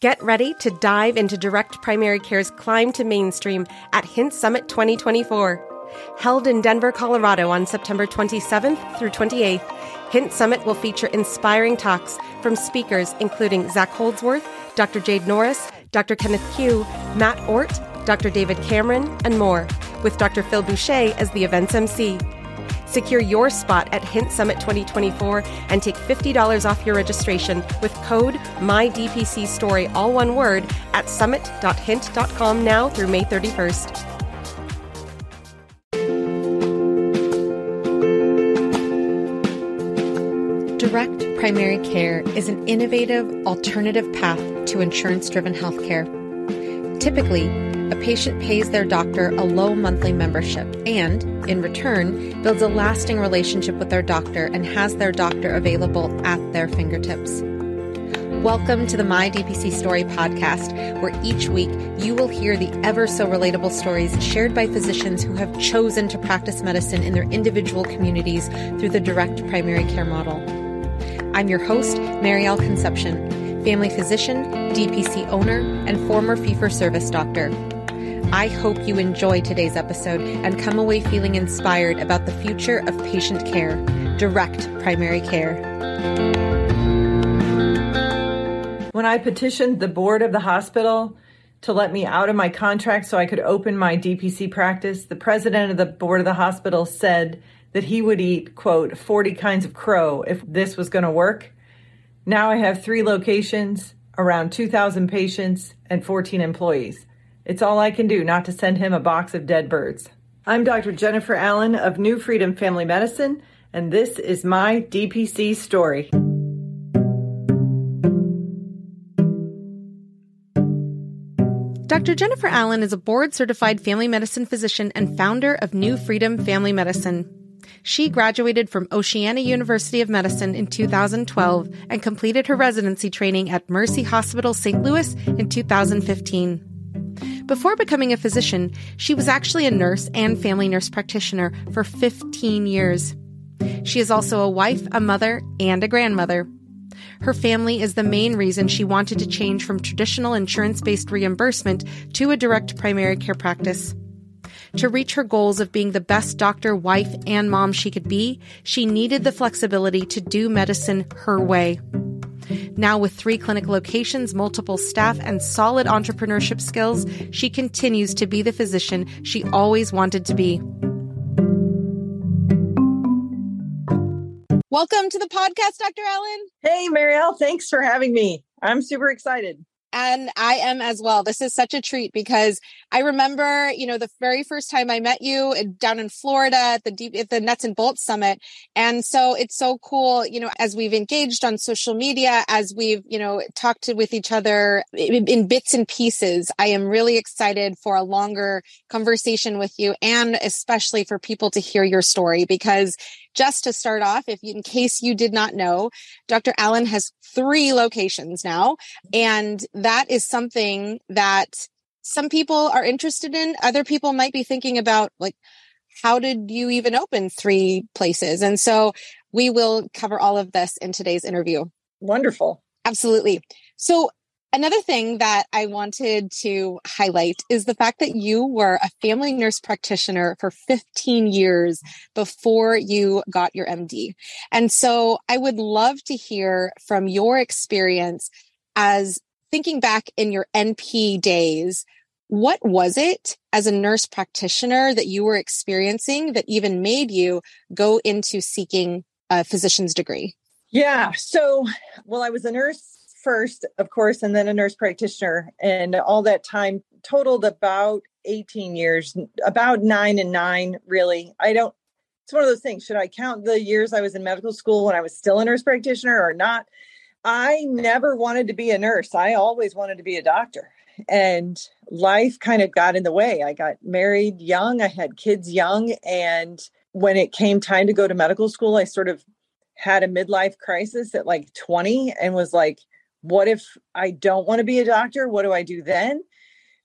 Get ready to dive into direct primary care's climb to mainstream at Hint Summit 2024. Held in Denver, Colorado on September 27th through 28th, Hint Summit will feature inspiring talks from speakers including Zak Holdsworth, Dr. Jade Norris, Dr. Kenneth Pugh, Matt Ort, Dr. David Cameron, and more, with Dr. Phil Boucher as the event's MC. Secure your spot at Hint Summit 2024 and take $50 off your registration with code MyDPCStory, all one word, at summit.hint.com now through May 31st. Direct primary care is an innovative alternative path to insurance driven healthcare. Typically, a patient pays their doctor a low monthly membership and, in return, builds a lasting relationship with their doctor and has their doctor available at their fingertips. Welcome to the My DPC Story podcast, where each week you will hear the ever so relatable stories shared by physicians who have chosen to practice medicine in their individual communities through the direct primary care model. I'm your host, Marielle Concepcion, family physician, DPC owner, and former fee for service doctor. I hope you enjoy today's episode and come away feeling inspired about the future of patient care, direct primary care. When I petitioned the board of the hospital to let me out of my contract so I could open my DPC practice, the president of the board of the hospital said that he would eat, quote, 40 kinds of crow if this was going to work. Now I have three locations, around 2,000 patients, and 14 employees. It's all I can do not to send him a box of dead birds. I'm Dr. Jennifer Allen of New Freedom Family Medicine, and this is my DPC story. Dr. Jennifer Allen is a board certified family medicine physician and founder of New Freedom Family Medicine. She graduated from Oceania University of Medicine in 2012 and completed her residency training at Mercy Hospital St. Louis in 2015. Before becoming a physician, she was actually a nurse and family nurse practitioner for 15 years. She is also a wife, a mother, and a grandmother. Her family is the main reason she wanted to change from traditional insurance based reimbursement to a direct primary care practice. To reach her goals of being the best doctor, wife, and mom she could be, she needed the flexibility to do medicine her way. Now, with three clinic locations, multiple staff, and solid entrepreneurship skills, she continues to be the physician she always wanted to be. Welcome to the podcast, Dr. Allen. Hey, Marielle, thanks for having me. I'm super excited. And I am as well. This is such a treat because I remember, you know, the very first time I met you down in Florida at the deep, at the Nuts and Bolts Summit. And so it's so cool, you know, as we've engaged on social media, as we've, you know, talked to, with each other in, in bits and pieces. I am really excited for a longer conversation with you and especially for people to hear your story because just to start off, if in case you did not know, Dr. Allen has three locations now. And that is something that some people are interested in. Other people might be thinking about like, how did you even open three places? And so we will cover all of this in today's interview. Wonderful. Absolutely. So Another thing that I wanted to highlight is the fact that you were a family nurse practitioner for 15 years before you got your MD. And so I would love to hear from your experience as thinking back in your NP days. What was it as a nurse practitioner that you were experiencing that even made you go into seeking a physician's degree? Yeah. So, well, I was a nurse first, of course, and then a nurse practitioner. And all that time totaled about 18 years, about nine and nine, really. I don't, it's one of those things. Should I count the years I was in medical school when I was still a nurse practitioner or not? I never wanted to be a nurse. I always wanted to be a doctor. And life kind of got in the way. I got married young, I had kids young. And when it came time to go to medical school, I sort of had a midlife crisis at like 20 and was like, what if I don't want to be a doctor? What do I do then?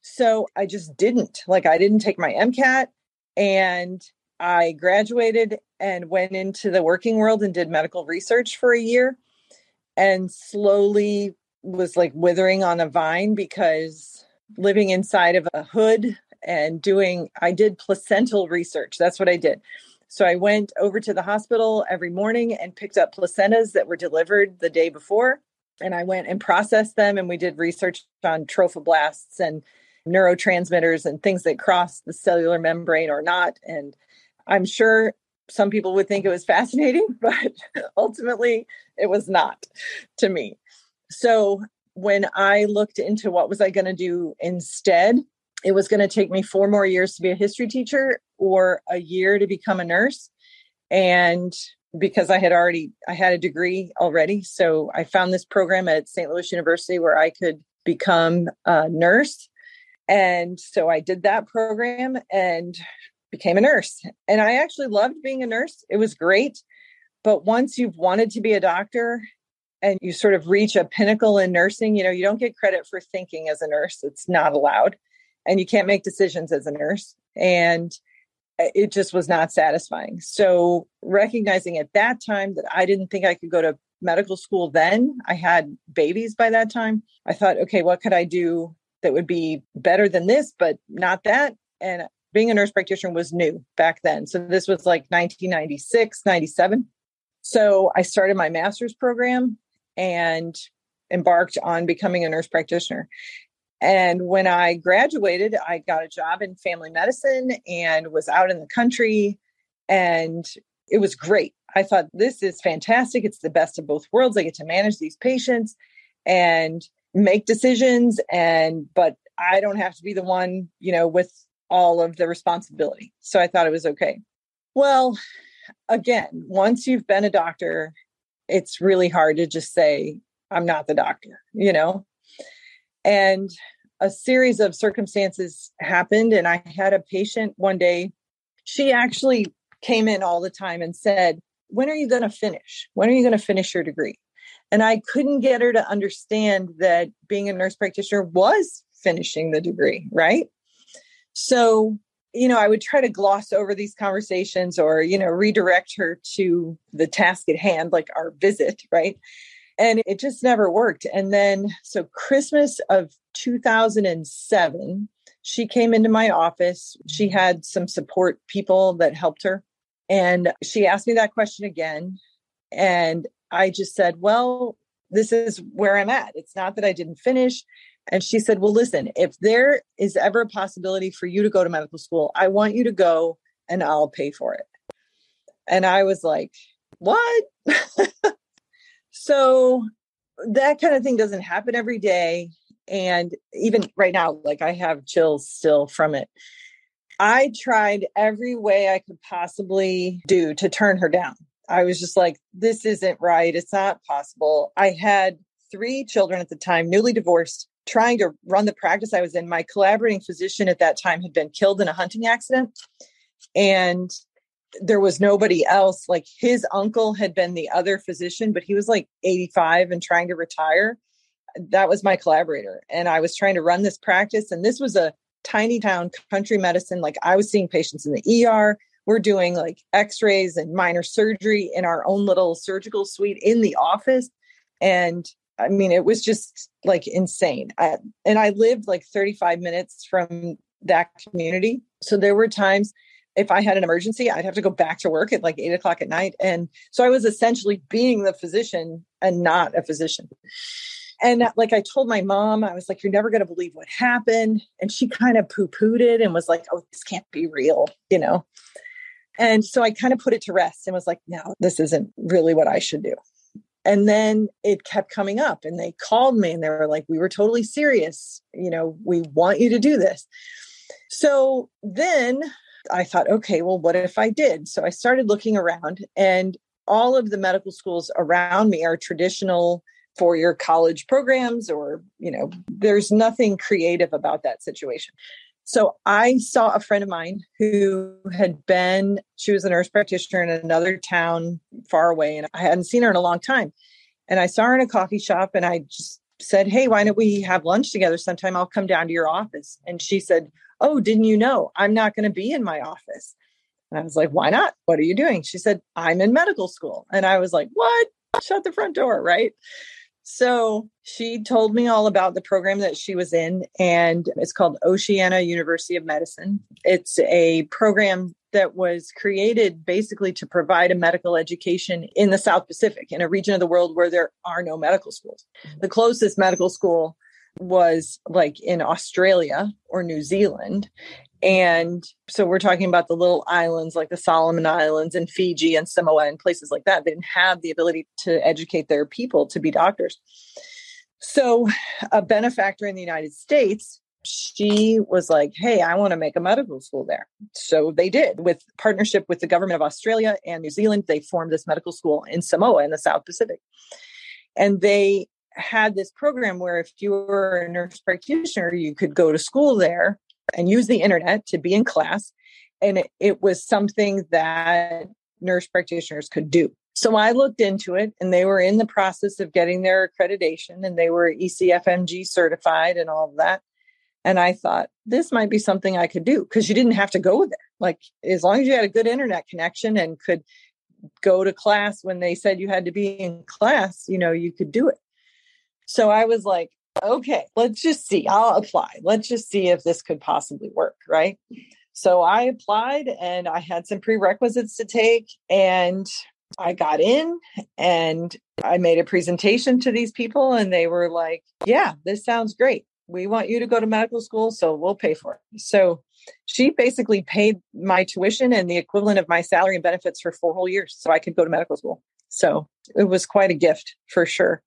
So I just didn't. Like, I didn't take my MCAT and I graduated and went into the working world and did medical research for a year and slowly was like withering on a vine because living inside of a hood and doing, I did placental research. That's what I did. So I went over to the hospital every morning and picked up placentas that were delivered the day before. And I went and processed them and we did research on trophoblasts and neurotransmitters and things that cross the cellular membrane or not. And I'm sure some people would think it was fascinating, but ultimately it was not to me. So when I looked into what was I going to do instead, it was going to take me four more years to be a history teacher or a year to become a nurse. And because I had already I had a degree already, so I found this program at St. Louis University where I could become a nurse. And so I did that program and became a nurse. And I actually loved being a nurse. It was great. But once you've wanted to be a doctor and you sort of reach a pinnacle in nursing, you know, you don't get credit for thinking as a nurse. It's not allowed. And you can't make decisions as a nurse. And it just was not satisfying. So, recognizing at that time that I didn't think I could go to medical school then, I had babies by that time. I thought, okay, what could I do that would be better than this, but not that? And being a nurse practitioner was new back then. So, this was like 1996, 97. So, I started my master's program and embarked on becoming a nurse practitioner. And when I graduated, I got a job in family medicine and was out in the country. And it was great. I thought, this is fantastic. It's the best of both worlds. I get to manage these patients and make decisions. And, but I don't have to be the one, you know, with all of the responsibility. So I thought it was okay. Well, again, once you've been a doctor, it's really hard to just say, I'm not the doctor, you know? And a series of circumstances happened and i had a patient one day. She actually came in all the time and said when are you going to finish? When are you going to finish your degree? And i couldn't get her to understand that being a nurse practitioner was finishing the degree right? So you know i would try to gloss over these conversations or you know redirect her to the task at hand like our visit right and it just never worked. And then, so Christmas of 2007, she came into my office. She mm-hmm. had some support people that helped her. And she asked me that question again. And I just said, Well, this is where I'm at. It's not that I didn't finish. And she said, Well, listen, if there is ever a possibility for you to go to medical school, I want you to go and I'll pay for it. And I was like, What? So that kind of thing doesn't happen every day. And even right now, like I have chills still from it. I tried every way I could possibly do to turn her down. I was just like, this isn't right. It's not possible. I had three children at the time, newly divorced, trying to run the practice I was in. My collaborating physician at that time had been killed in a hunting accident. And there was nobody else. Like his uncle had been the other physician, but he was like 85 and trying to retire. That was my collaborator. And I was trying to run this practice. And this was a tiny town country medicine. Like I was seeing patients in the ER. We're doing like x rays and minor surgery in our own little surgical suite in the office. And I mean, it was just like insane. I, and I lived like 35 minutes from that community. So there were times if I had an emergency, I'd have to go back to work at like eight o'clock at night. And so I was essentially being the physician and not a physician. And uh, like I told my mom, I was like, you're never going to believe what happened. And she kind of poo pooed it and was like, oh, this can't be real, you know? And so I kind of put it to rest and was like, no, this isn't really what I should do. And then it kept coming up and they called me and they were like, we were totally serious. You know, we want you to do this. So then I thought, okay, well, what if I did? So I started looking around, and all of the medical schools around me are traditional four year college programs, or, you know, there's nothing creative about that situation. So I saw a friend of mine who had been, she was a nurse practitioner in another town far away, and I hadn't seen her in a long time. And I saw her in a coffee shop, and I just said, Hey, why don't we have lunch together sometime? I'll come down to your office. And she said, Oh, didn't you know I'm not going to be in my office? And I was like, Why not? What are you doing? She said, I'm in medical school. And I was like, What? Shut the front door. Right. So she told me all about the program that she was in, and it's called Oceania University of Medicine. It's a program that was created basically to provide a medical education in the South Pacific, in a region of the world where there are no medical schools. The closest medical school was like in Australia or New Zealand. And so we're talking about the little islands like the Solomon Islands and Fiji and Samoa and places like that. They didn't have the ability to educate their people to be doctors. So a benefactor in the United States, she was like, Hey, I want to make a medical school there. So they did with partnership with the government of Australia and New Zealand. They formed this medical school in Samoa in the South Pacific. And they had this program where if you were a nurse practitioner, you could go to school there and use the internet to be in class. And it, it was something that nurse practitioners could do. So I looked into it and they were in the process of getting their accreditation and they were ECFMG certified and all of that. And I thought this might be something I could do because you didn't have to go there. Like as long as you had a good internet connection and could go to class when they said you had to be in class, you know, you could do it. So I was like, okay, let's just see. I'll apply. Let's just see if this could possibly work. Right. So I applied and I had some prerequisites to take and I got in and I made a presentation to these people and they were like, yeah, this sounds great. We want you to go to medical school, so we'll pay for it. So she basically paid my tuition and the equivalent of my salary and benefits for four whole years so I could go to medical school. So it was quite a gift for sure.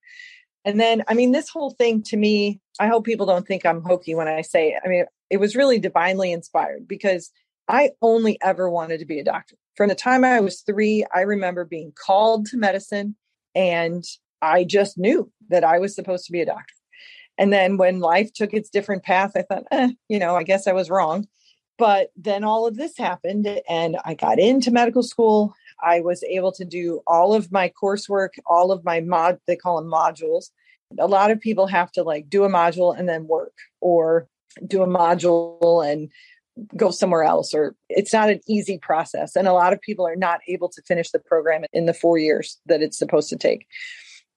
And then, I mean, this whole thing to me, I hope people don't think I'm hokey when I say it. I mean, it was really divinely inspired because I only ever wanted to be a doctor. From the time I was three, I remember being called to medicine and I just knew that I was supposed to be a doctor. And then when life took its different path, I thought, eh, you know, I guess I was wrong. But then all of this happened and I got into medical school. I was able to do all of my coursework, all of my mod, they call them modules. A lot of people have to like do a module and then work or do a module and go somewhere else or it's not an easy process and a lot of people are not able to finish the program in the 4 years that it's supposed to take.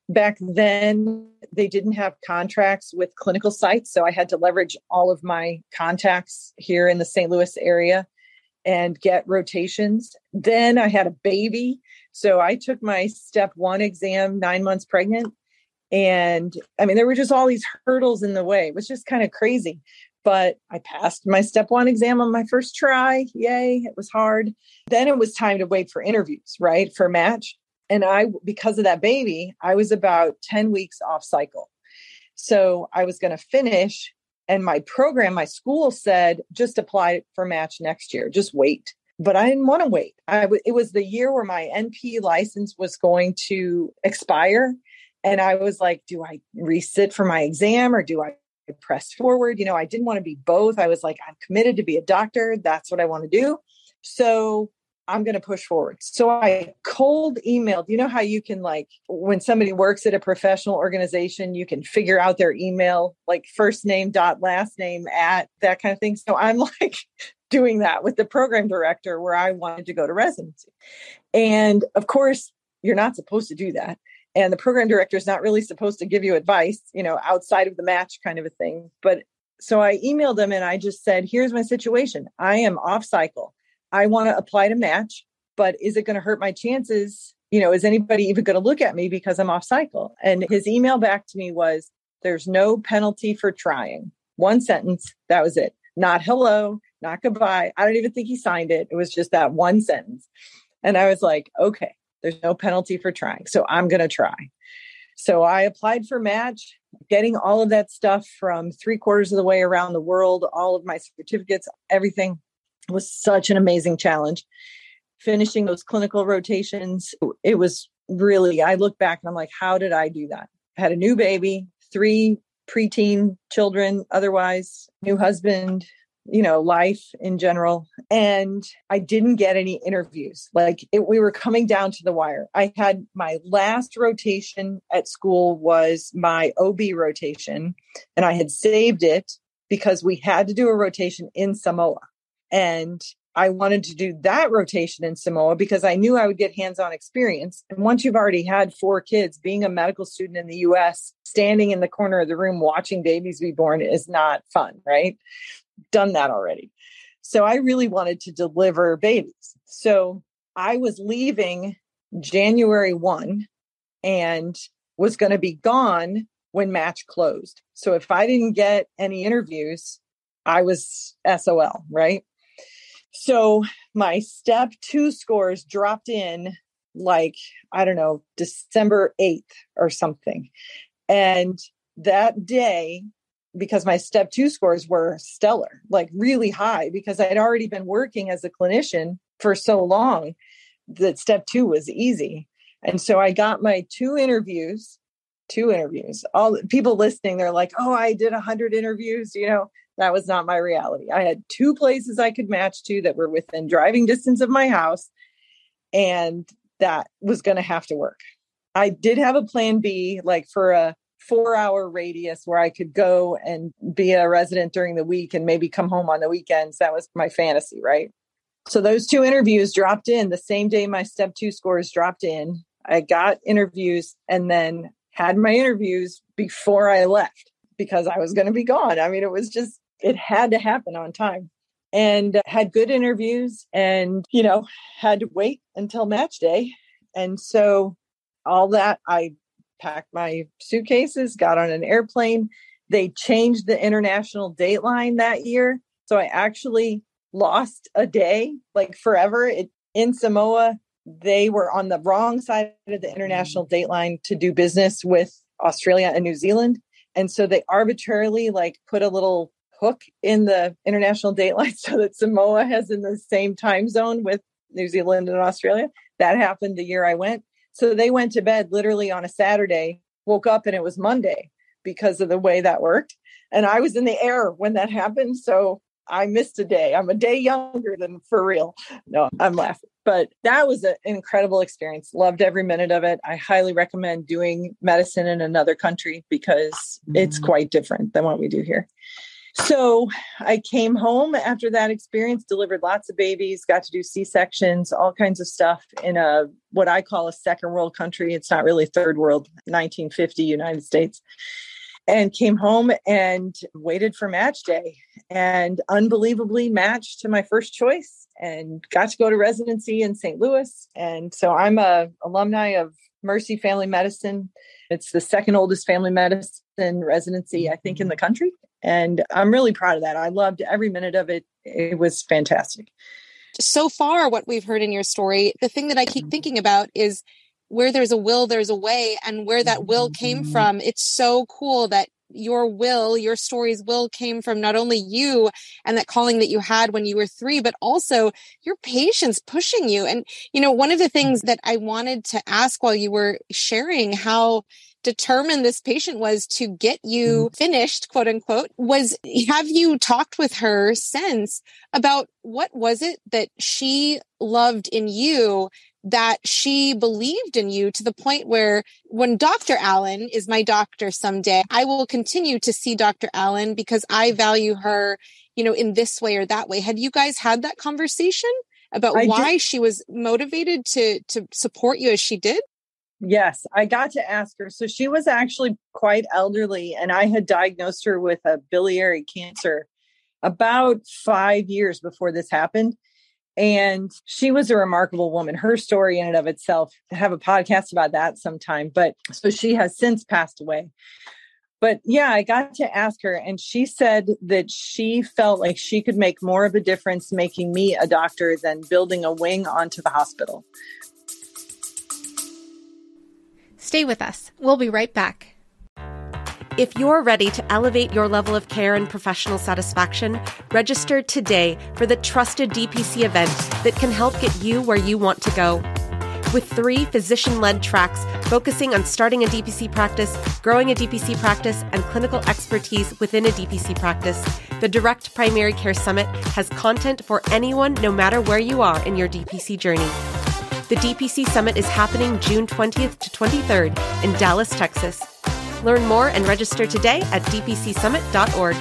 Back then they didn't have contracts with clinical sites so I had to leverage all of my contacts here in the St. Louis area and get rotations. Then I had a baby. So I took my step one exam nine months pregnant. And I mean, there were just all these hurdles in the way. It was just kind of crazy. But I passed my step one exam on my first try. Yay, it was hard. Then it was time to wait for interviews, right? For match. And I, because of that baby, I was about 10 weeks off cycle. So I was going to finish and my program, my school said, just apply for match next year, just wait. But I didn't want to wait. I w- it was the year where my NP license was going to expire. And I was like, do I resit for my exam or do I press forward? You know, I didn't want to be both. I was like, I'm committed to be a doctor. That's what I want to do. So I'm going to push forward. So I cold emailed. You know how you can, like, when somebody works at a professional organization, you can figure out their email, like first name dot last name at that kind of thing. So I'm like doing that with the program director where I wanted to go to residency. And of course, you're not supposed to do that. And the program director is not really supposed to give you advice, you know, outside of the match kind of a thing. But so I emailed them and I just said, here's my situation. I am off cycle. I want to apply to match, but is it going to hurt my chances? You know, is anybody even going to look at me because I'm off cycle? And his email back to me was, there's no penalty for trying. One sentence. That was it. Not hello, not goodbye. I don't even think he signed it. It was just that one sentence. And I was like, okay, there's no penalty for trying. So I'm going to try. So I applied for match, getting all of that stuff from three quarters of the way around the world, all of my certificates, everything was such an amazing challenge. Finishing those clinical rotations, it was really, I look back and I'm like, how did I do that? I had a new baby, three preteen children, otherwise, new husband, you know, life in general. And I didn't get any interviews. Like it, we were coming down to the wire. I had my last rotation at school was my OB rotation, and I had saved it because we had to do a rotation in Samoa. And I wanted to do that rotation in Samoa because I knew I would get hands on experience. And once you've already had four kids, being a medical student in the US, standing in the corner of the room watching babies be born is not fun, right? Done that already. So I really wanted to deliver babies. So I was leaving January 1 and was going to be gone when match closed. So if I didn't get any interviews, I was SOL, right? So my step two scores dropped in like, I don't know, December 8th or something. And that day, because my step two scores were stellar, like really high, because I had already been working as a clinician for so long that step two was easy. And so I got my two interviews, two interviews. All people listening, they're like, oh, I did a hundred interviews. You know, that was not my reality. I had two places I could match to that were within driving distance of my house. And that was going to have to work. I did have a plan B, like for a four hour radius where I could go and be a resident during the week and maybe come home on the weekends. That was my fantasy, right? So those two interviews dropped in the same day my step two scores dropped in. I got interviews and then had my interviews before I left because I was going to be gone. I mean, it was just, it had to happen on time and had good interviews and, you know, had to wait until match day. And so all that, I packed my suitcases, got on an airplane. They changed the international dateline that year. So I actually lost a day, like forever. It, in Samoa, they were on the wrong side of the international mm. dateline to do business with Australia and New Zealand. And so they arbitrarily like put a little hook in the international date line so that Samoa has in the same time zone with New Zealand and Australia. That happened the year I went. So they went to bed literally on a Saturday, woke up and it was Monday because of the way that worked. And I was in the air when that happened. So I missed a day. I'm a day younger than for real. No, I'm laughing. But that was an incredible experience. Loved every minute of it. I highly recommend doing medicine in another country because it's mm-hmm. quite different than what we do here. So I came home after that experience, delivered lots of babies, got to do C sections, all kinds of stuff in a what I call a second world country. It's not really third world, 1950 United States and came home and waited for match day and unbelievably matched to my first choice and got to go to residency in St. Louis. And so I'm a alumni of Mercy Family Medicine. It's the second oldest family medicine residency, I think, in the country. And I'm really proud of that. I loved every minute of it. It was fantastic. So far, what we've heard in your story, the thing that I keep thinking about is where there's a will, there's a way. And where that will came mm-hmm. from, it's so cool that your will, your story's will came from not only you and that calling that you had when you were three, but also your patience pushing you. And, you know, one of the things that I wanted to ask while you were sharing how determined this patient was to get you mm-hmm. finished, quote unquote, was have you talked with her since about what was it that she loved in you that she believed in you to the point where when Dr. Allen is my doctor someday, I will continue to see Dr. Allen because I value her, you know, in this way or that way. Had you guys had that conversation about I why did. she was motivated to to support you as she did? Yes, I got to ask her. So she was actually quite elderly and I had diagnosed her with a biliary cancer about 5 years before this happened and she was a remarkable woman. Her story in and of itself, to have a podcast about that sometime. But so she has since passed away. But yeah, I got to ask her, and she said that she felt like she could make more of a difference making me a doctor than building a wing onto the hospital. Stay with us. We'll be right back. If you're ready to elevate your level of care and professional satisfaction, register today for the trusted DPC event that can help get you where you want to go. With three physician led tracks focusing on starting a DPC practice, growing a DPC practice, and clinical expertise within a DPC practice, the Direct Primary Care Summit has content for anyone no matter where you are in your DPC journey. The DPC Summit is happening June 20th to 23rd in Dallas, Texas. Learn more and register today at dpcsummit.org.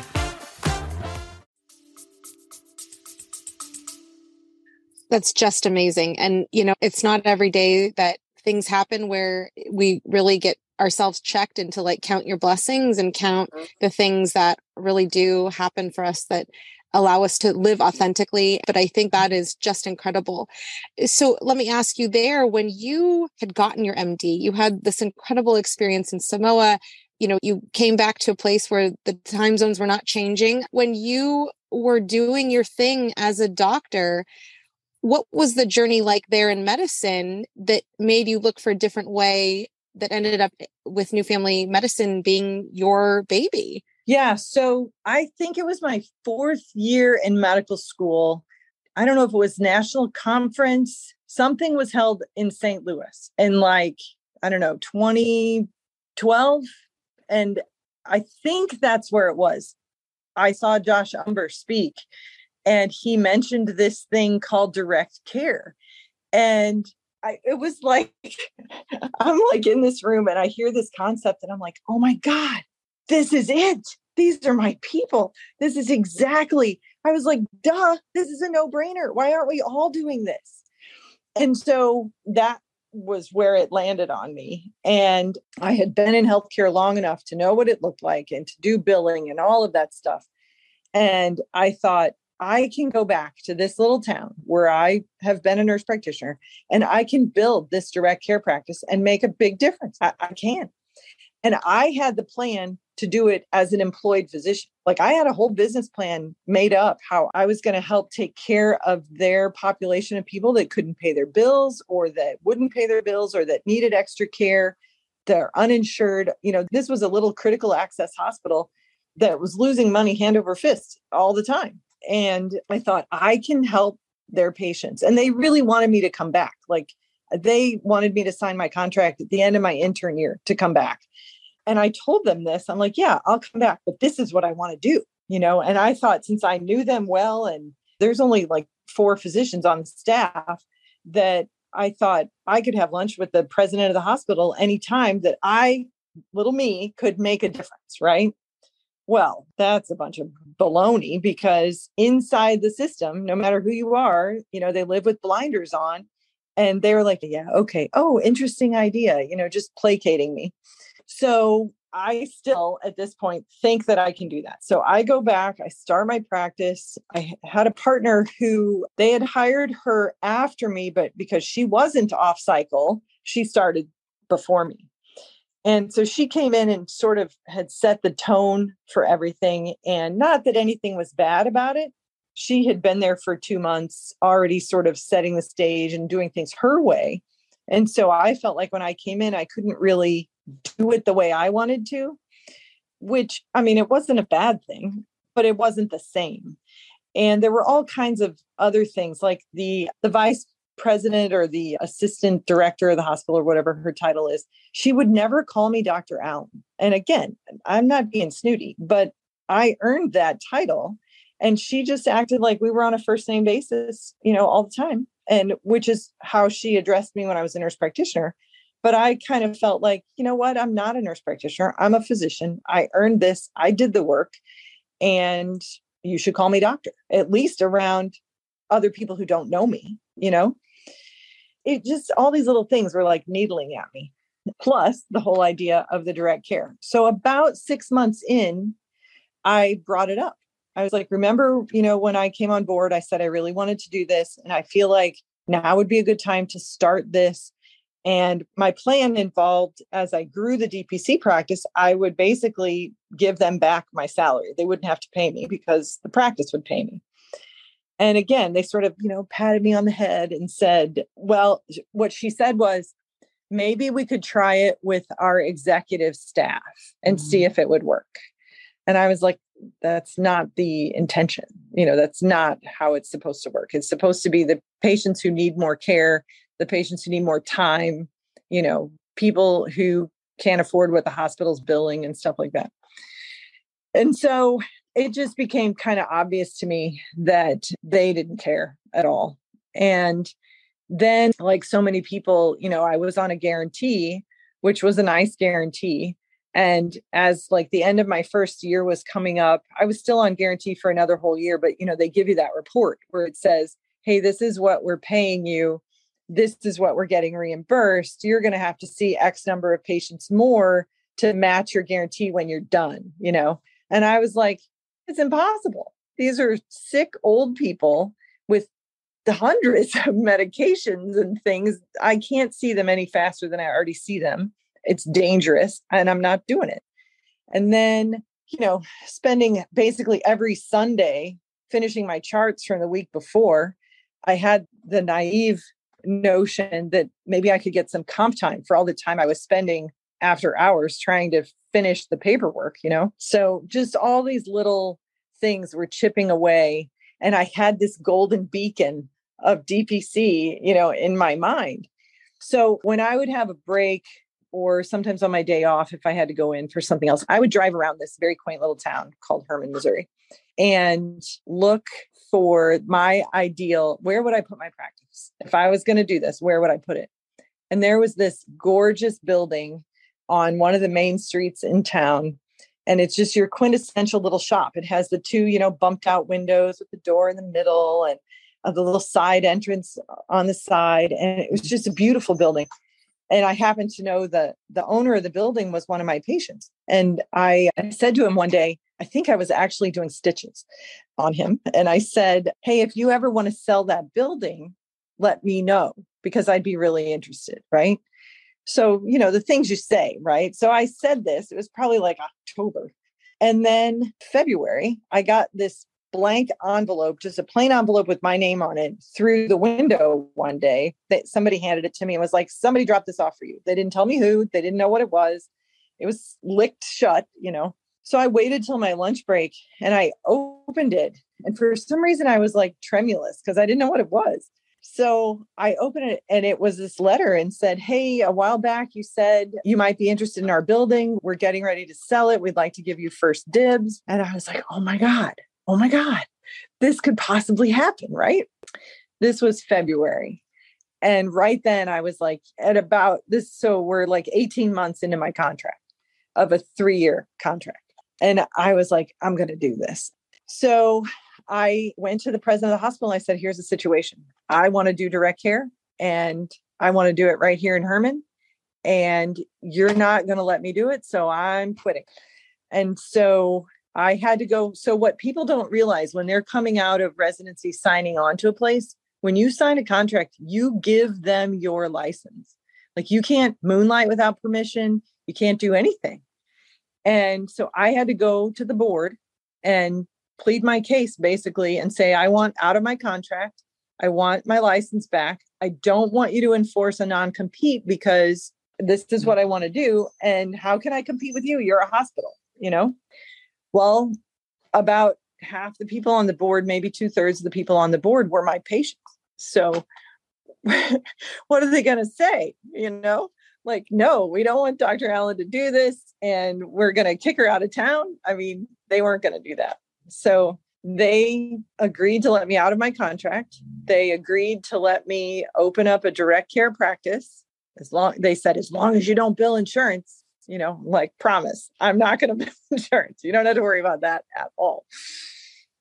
That's just amazing. And, you know, it's not every day that things happen where we really get ourselves checked and to like count your blessings and count mm-hmm. the things that really do happen for us that allow us to live authentically. But I think that is just incredible. So let me ask you there when you had gotten your MD, you had this incredible experience in Samoa. You know, you came back to a place where the time zones were not changing. When you were doing your thing as a doctor, what was the journey like there in medicine that made you look for a different way that ended up with new family medicine being your baby yeah so i think it was my fourth year in medical school. I don't know if it was national conference something was held in st louis in like i don't know 2012 and i think that's where it was. I saw Josh Umbehr speak and he mentioned this thing called direct care and I, it was like i'm like in this room and i hear this concept and i'm like oh my god this is it. These are my people. This is exactly i was like duh this is a no-brainer. Why aren't we all doing this? And so that was where it landed on me. And i had been in healthcare long enough to know what it looked like and to do billing and all of that stuff. And i thought I can go back to this little town where I have been a nurse practitioner and I can build this direct care practice and make a big difference. I, I can. And I had the plan to do it as an employed physician. Like I had a whole business plan made up how I was going to help take care of their population of people that couldn't pay their bills or that wouldn't pay their bills or that needed extra care. They're uninsured. You know, this was a little critical access hospital that was losing money hand over fist all the time. And I thought, I can help their patients. And they really wanted me to come back. Like they wanted me to sign my contract at the end of my intern year to come back. And I told them this. I'm like, yeah, I'll come back, but this is what I want to do, you know? And I thought since I knew them well, and there's only like four physicians on staff, that I thought I could have lunch with the president of the hospital anytime that I, little me, could make a difference, right? Well, that's a bunch of baloney because inside the system, no matter who you are, you know, they live with blinders on. And they were like, yeah, okay. Oh, interesting idea, you know, just placating me. So I oh. still, at this point, think that I can do that. So I go back, I start my practice. I had a partner who they had hired her after me, but because she wasn't off cycle, she started before me. And so she came in and sort of had set the tone for everything. And not that anything was bad about it. She had been there for two months, already sort of setting the stage and doing things her way. And so I felt like when I came in, I couldn't really do it the way I wanted to, which I mean, it wasn't a bad thing, but it wasn't the same. And there were all kinds of other things like the the vice president or the assistant director of the hospital or whatever her title is, she would never call me Dr. Allen. And again, I'm not being snooty, but I earned that title. And she just acted like we were on a first name basis, you know, all the time. And which is how she addressed me when I was a nurse practitioner. But I kind of felt like, you know what? I'm not a nurse practitioner. I'm a physician. I earned this. I did the work. And you should call me doctor, at least around other people who don't know me, you know? it just all these little things were like needling at me plus the whole idea of the direct care so about six months in i brought it up i was like remember you know when i came on board i said i really wanted to do this and i feel like now would be a good time to start this and my plan involved as i grew the dpc practice i would basically give them back my salary they wouldn't have to pay me because the practice would pay me and again, they sort of, you know, patted me on the head and said, well, what she said was, maybe we could try it with our executive staff and mm-hmm. see if it would work. And I was like, that's not the intention. You know, that's not how it's supposed to work. It's supposed to be the patients who need more care, the patients who need more time, you know, people who can't afford what the hospital's billing and stuff like that. And so it just became kind of obvious to me that they didn't care at all. And then, like so many people, you know, I was on a guarantee, which was a nice guarantee. And as like the end of my first year was coming up, I was still on guarantee for another whole year, but you know, they give you that report where it says, hey, this is what we're paying you. This is what we're getting reimbursed. You're going to have to see X number of patients more to match your guarantee when you're done, you know? And I was like, it's impossible. These are sick old people with the hundreds of medications and things. I can't see them any faster than I already see them. It's dangerous and I'm not doing it. And then, you know, spending basically every Sunday finishing my charts from the week before, I had the naive notion that maybe I could get some comp time for all the time I was spending after hours trying to finish the paperwork, you know? So just all these little things were chipping away. And I had this golden beacon of DPC, you know, in my mind. So when I would have a break or sometimes on my day off, if I had to go in for something else, I would drive around this very quaint little town called Hermann, Missouri, and look for my ideal where would I put my practice? If I was going to do this, where would I put it? And there was this gorgeous building on one of the main streets in town. And it's just your quintessential little shop. It has the two, you know, bumped out windows with the door in the middle and uh, the little side entrance on the side. And it was just a beautiful building. And I happened to know that the owner of the building was one of my patients. And I said to him one day, I think I was actually doing stitches on him. And I said, Hey, if you ever want to sell that building, let me know because I'd be really interested. Right. So, you know, the things you say, right? So I said this, it was probably like October. And then February, I got this blank envelope, just a plain envelope with my name on it through the window one day that somebody handed it to me and was like, somebody dropped this off for you. They didn't tell me who, they didn't know what it was. It was licked shut, you know. So I waited till my lunch break and I opened it. And for some reason, I was like tremulous because I didn't know what it was. So I opened it and it was this letter and said, Hey, a while back you said you might be interested in our building. We're getting ready to sell it. We'd like to give you first dibs. And I was like, Oh my God, oh my God, this could possibly happen, right? This was February. And right then I was like, at about this, so we're like 18 months into my contract of a three year contract. And I was like, I'm going to do this. So I went to the president of the hospital. I said, Here's the situation. I want to do direct care and I want to do it right here in Hermann. And you're not going to let me do it. So I'm quitting. And so I had to go. So, what people don't realize when they're coming out of residency, signing on to a place, when you sign a contract, you give them your license. Like you can't moonlight without permission, you can't do anything. And so I had to go to the board and plead my case basically and say, I want out of my contract. I want my license back. I don't want you to enforce a non compete because this is what I want to do. And how can I compete with you? You're a hospital, you know? Well, about half the people on the board, maybe two thirds of the people on the board were my patients. So, what are they going to say? You know, like, no, we don't want Dr. Allen to do this and we're going to kick her out of town. I mean, they weren't going to do that. So, they agreed to let me out of my contract. They agreed to let me open up a direct care practice as long they said as long as you don't bill insurance you know, like promise, I'm not going to bill insurance. You don't have to worry about that at all.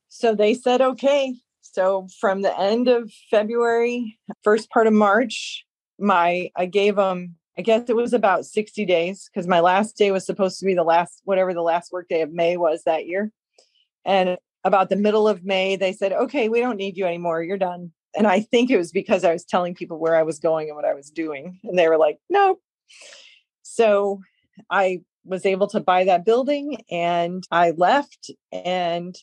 So they said, okay. So from the end of February, first part of March, my I gave them, I guess it was about 60 days because my last day was supposed to be the last, whatever the last work day of May was that year. And about the middle of May, they said, okay, we don't need you anymore. You're done. And I think it was because I was telling people where I was going and what I was doing. And they were like, no. So I was able to buy that building and I left and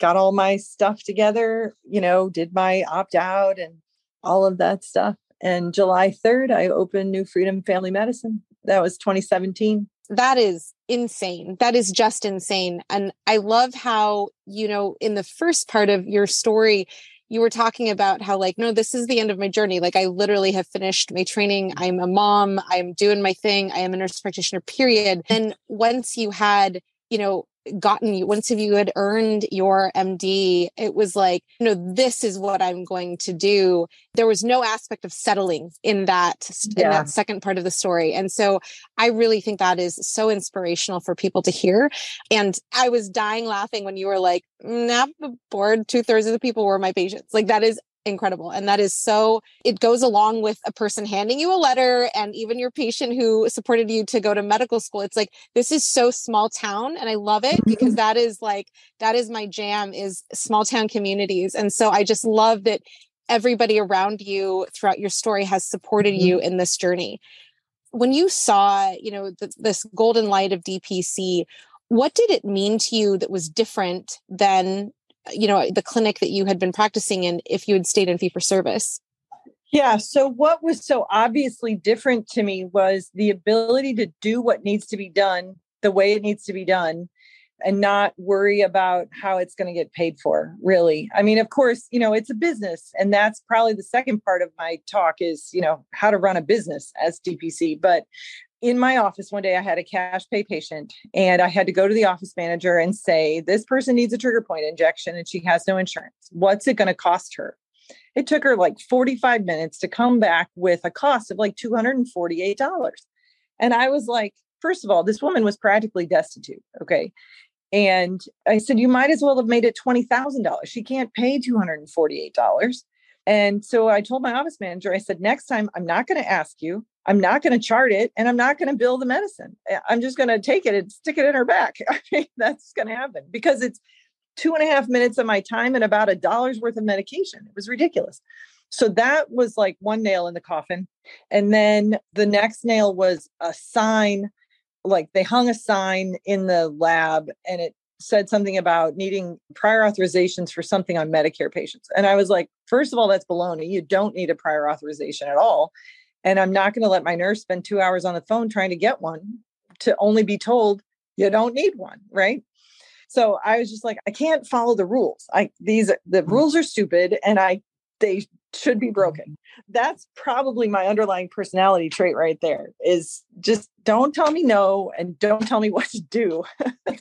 got all my stuff together, you know, did my opt out and all of that stuff. And July 3rd, I opened New Freedom Family Medicine. That was 2017. That is insane. That is just insane. And I love how, you know, in the first part of your story, you were talking about how like no this is the end of my journey like i literally have finished my training i'm a mom i'm doing my thing i am a nurse practitioner period and once you had you know gotten you once you had earned your md it was like you know this is what i'm going to do. There was no aspect of settling in that yeah. in that second part of the story and so i really think that is so inspirational for people to hear and i was dying laughing when you were like not the board two-thirds of the people were my patients. Like that is incredible. And that is so, it goes along with a person handing you a letter and even your patient who supported you to go to medical school. It's like, this is so small town. And I love it because mm-hmm. that is like, that is my jam is small town communities. And so I just love that everybody around you throughout your story has supported mm-hmm. you in this journey. When you saw, you know, the, this golden light of DPC, what did it mean to you that was different than you know the clinic that you had been practicing in if you had stayed in fee for service yeah so what was so obviously different to me was the ability to do what needs to be done the way it needs to be done and not worry about how it's going to get paid for really. I mean of course you know it's a business and that's probably the second part of my talk is you know how to run a business as dpc but in my office one day, I had a cash pay patient, and I had to go to the office manager and say, This person needs a trigger point injection and she has no insurance. What's it going to cost her? It took her like 45 minutes to come back with a cost of like $248. And I was like, First of all, this woman was practically destitute. Okay. And I said, You might as well have made it $20,000. She can't pay $248. And so I told my office manager, I said, Next time, I'm not going to ask you I'm not going to chart it and I'm not going to bill the medicine. I'm just going to take it and stick it in her back. I mean, that's going to happen because it's two and a half minutes of my time and about a dollar's worth of medication. It was ridiculous. So that was like one nail in the coffin. And then the next nail was a sign, like they hung a sign in the lab and it said something about needing prior authorizations for something on Medicare patients. And I was like, first of all, that's baloney. You don't need a prior authorization at all. And I'm not going to let my nurse spend two hours on the phone trying to get one to only be told you don't need one. Right. So I was just like, I can't follow the rules. I these the mm-hmm. rules are stupid and I they should be broken. Mm-hmm. That's probably my underlying personality trait right there is just don't tell me no and don't tell me what to do.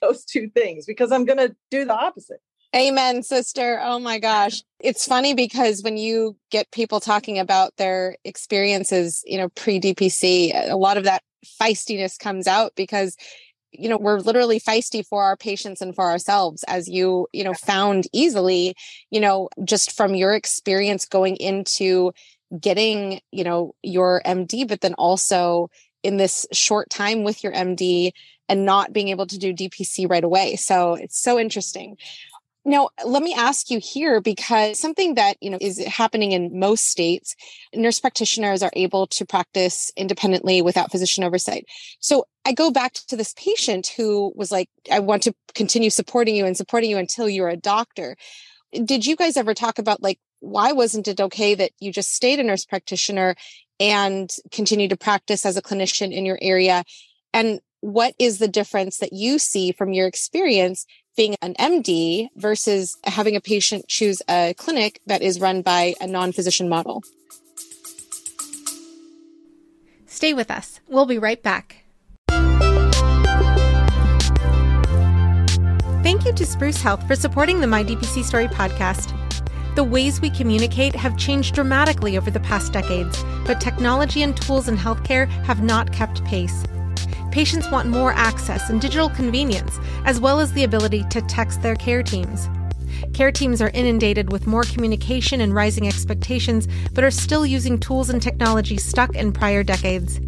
Those two things because I'm going to do the opposite. Amen, sister. Oh my gosh. It's funny because when you get people talking about their experiences, you know, pre DPC, a lot of that feistiness comes out because you know we're literally feisty for our patients and for ourselves as you you know found easily you know just from your experience going into getting you know your md but then also in this short time with your md and not being able to do dpc right away. So it's so interesting now, let me ask you here because something that, you know, is happening in most states, nurse practitioners are able to practice independently without physician oversight. So I go back to this patient who was like, I want to continue supporting you and supporting you until you're a doctor. Did you guys ever talk about like, why wasn't it okay that you just stayed a nurse practitioner and continue to practice as a clinician in your area? And what is the difference that you see from your experience being an MD versus having a patient choose a clinic that is run by a non physician model. Stay with us. We'll be right back. Thank you to Spruce Health for supporting the My DPC Story podcast. The ways we communicate have changed dramatically over the past decades, but technology and tools in healthcare have not kept pace patients want more access and digital convenience, as well as the ability to text their care teams. Care teams are inundated with more communication and rising expectations, but are still using tools and technology stuck in prior decades.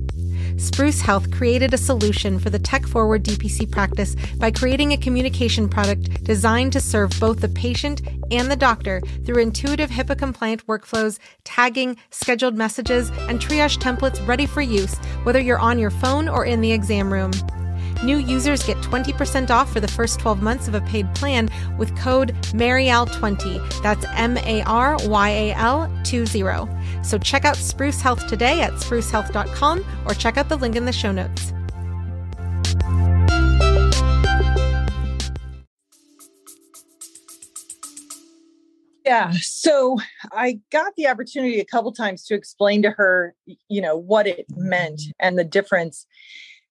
Spruce Health created a solution for the tech forward DPC practice by creating a communication product designed to serve both the patient and the doctor through intuitive HIPAA compliant workflows, tagging, scheduled messages, and triage templates ready for use, whether you're on your phone or in the exam room. New users get 20% off for the first 12 months of a paid plan with code MARYAL20. That's M A R Y A L 20. So check out Spruce Health today at sprucehealth.com or check out the link in the show notes. Yeah. So I got the opportunity a couple times to explain to her, you know, what it meant and the difference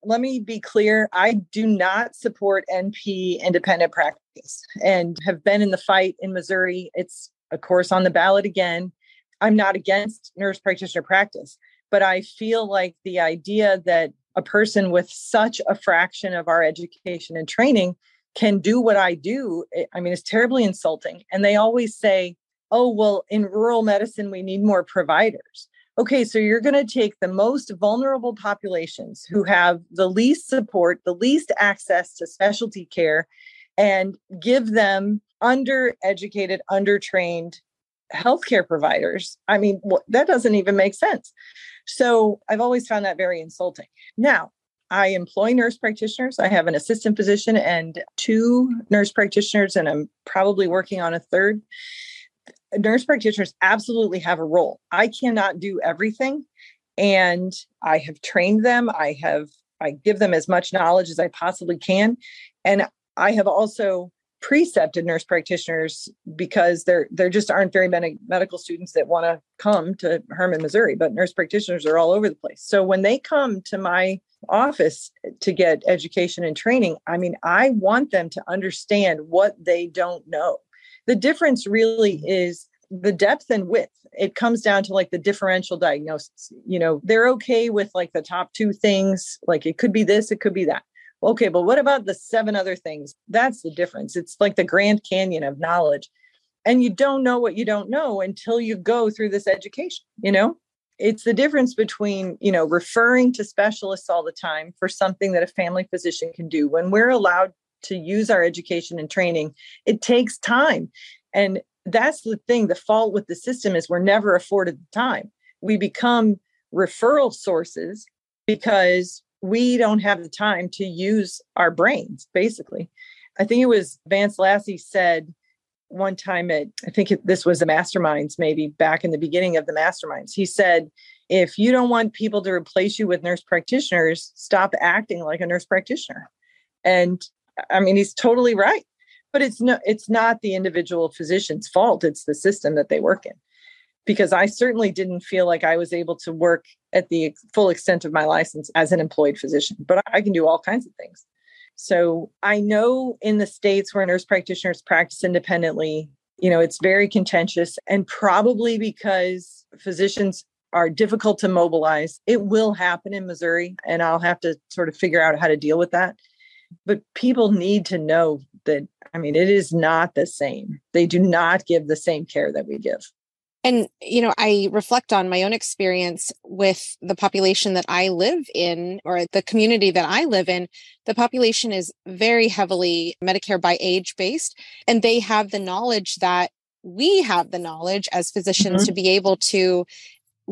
let me be clear I do not support NP independent practice and have been in the fight in Missouri. It's, of course, on the ballot again. I'm not against nurse practitioner practice, but I feel like the idea that a person with such a fraction of our education and training can do what I do, eh, I mean, it's terribly insulting. And they always say, oh, well, in rural medicine, we need more providers. Okay, so you're going to take the most vulnerable populations who have the least support, the least access to specialty care, and give them undereducated, undertrained healthcare providers. I mean, that doesn't even make sense. So I've always found that very insulting. Now, I employ nurse practitioners. I have an assistant physician and two nurse practitioners, and I'm probably working on a third. Nurse practitioners absolutely have a role. I cannot do everything. And I have trained them. I have, I give them as much knowledge as I possibly can. And I have also precepted nurse practitioners because there there just aren't very many medical students that want to come to Hermann, Missouri, but nurse practitioners are all over the place. So when they come to my office to get education and training, I mean, I want them to understand what they don't know. The difference really is the depth and width. It comes down to like the differential diagnosis. You know, they're okay with like the top two things, like it could be this, it could be that Okay, but what about the seven other things? That's the difference. It's like the Grand Canyon of knowledge. And you don't know what you don't know until you go through this education, you know? It's the difference between, you know, referring to specialists all the time for something that a family physician can do. When we're allowed to use our education and training, it takes time. And that's the thing. The fault with the system is we're never afforded the time. We become referral sources because we don't have the time to use our brains, basically. I think it was Vance Lassie said one time at, I think this was the masterminds, maybe back in the beginning of the masterminds. He said, if you don't want people to replace you with nurse practitioners, stop acting like a nurse practitioner. And I mean, he's totally right. But it's no, it's not the individual physician's fault. It's the system that they work in because I certainly didn't feel like I was able to work at the full extent of my license as an employed physician, but I can do all kinds of things. So I know in the states where nurse practitioners practice independently, you know, it's very contentious and probably because physicians are difficult to mobilize. It will happen in Missouri, and I'll have to sort of figure out how to deal with that. But people need to know that, I mean, it is not the same. They do not give the same care that we give. And, you know, I reflect on my own experience with the population that I live in or the community that I live in. The population is very heavily Medicare by age based, and they have the knowledge that we have the knowledge as physicians mm-hmm. to be able to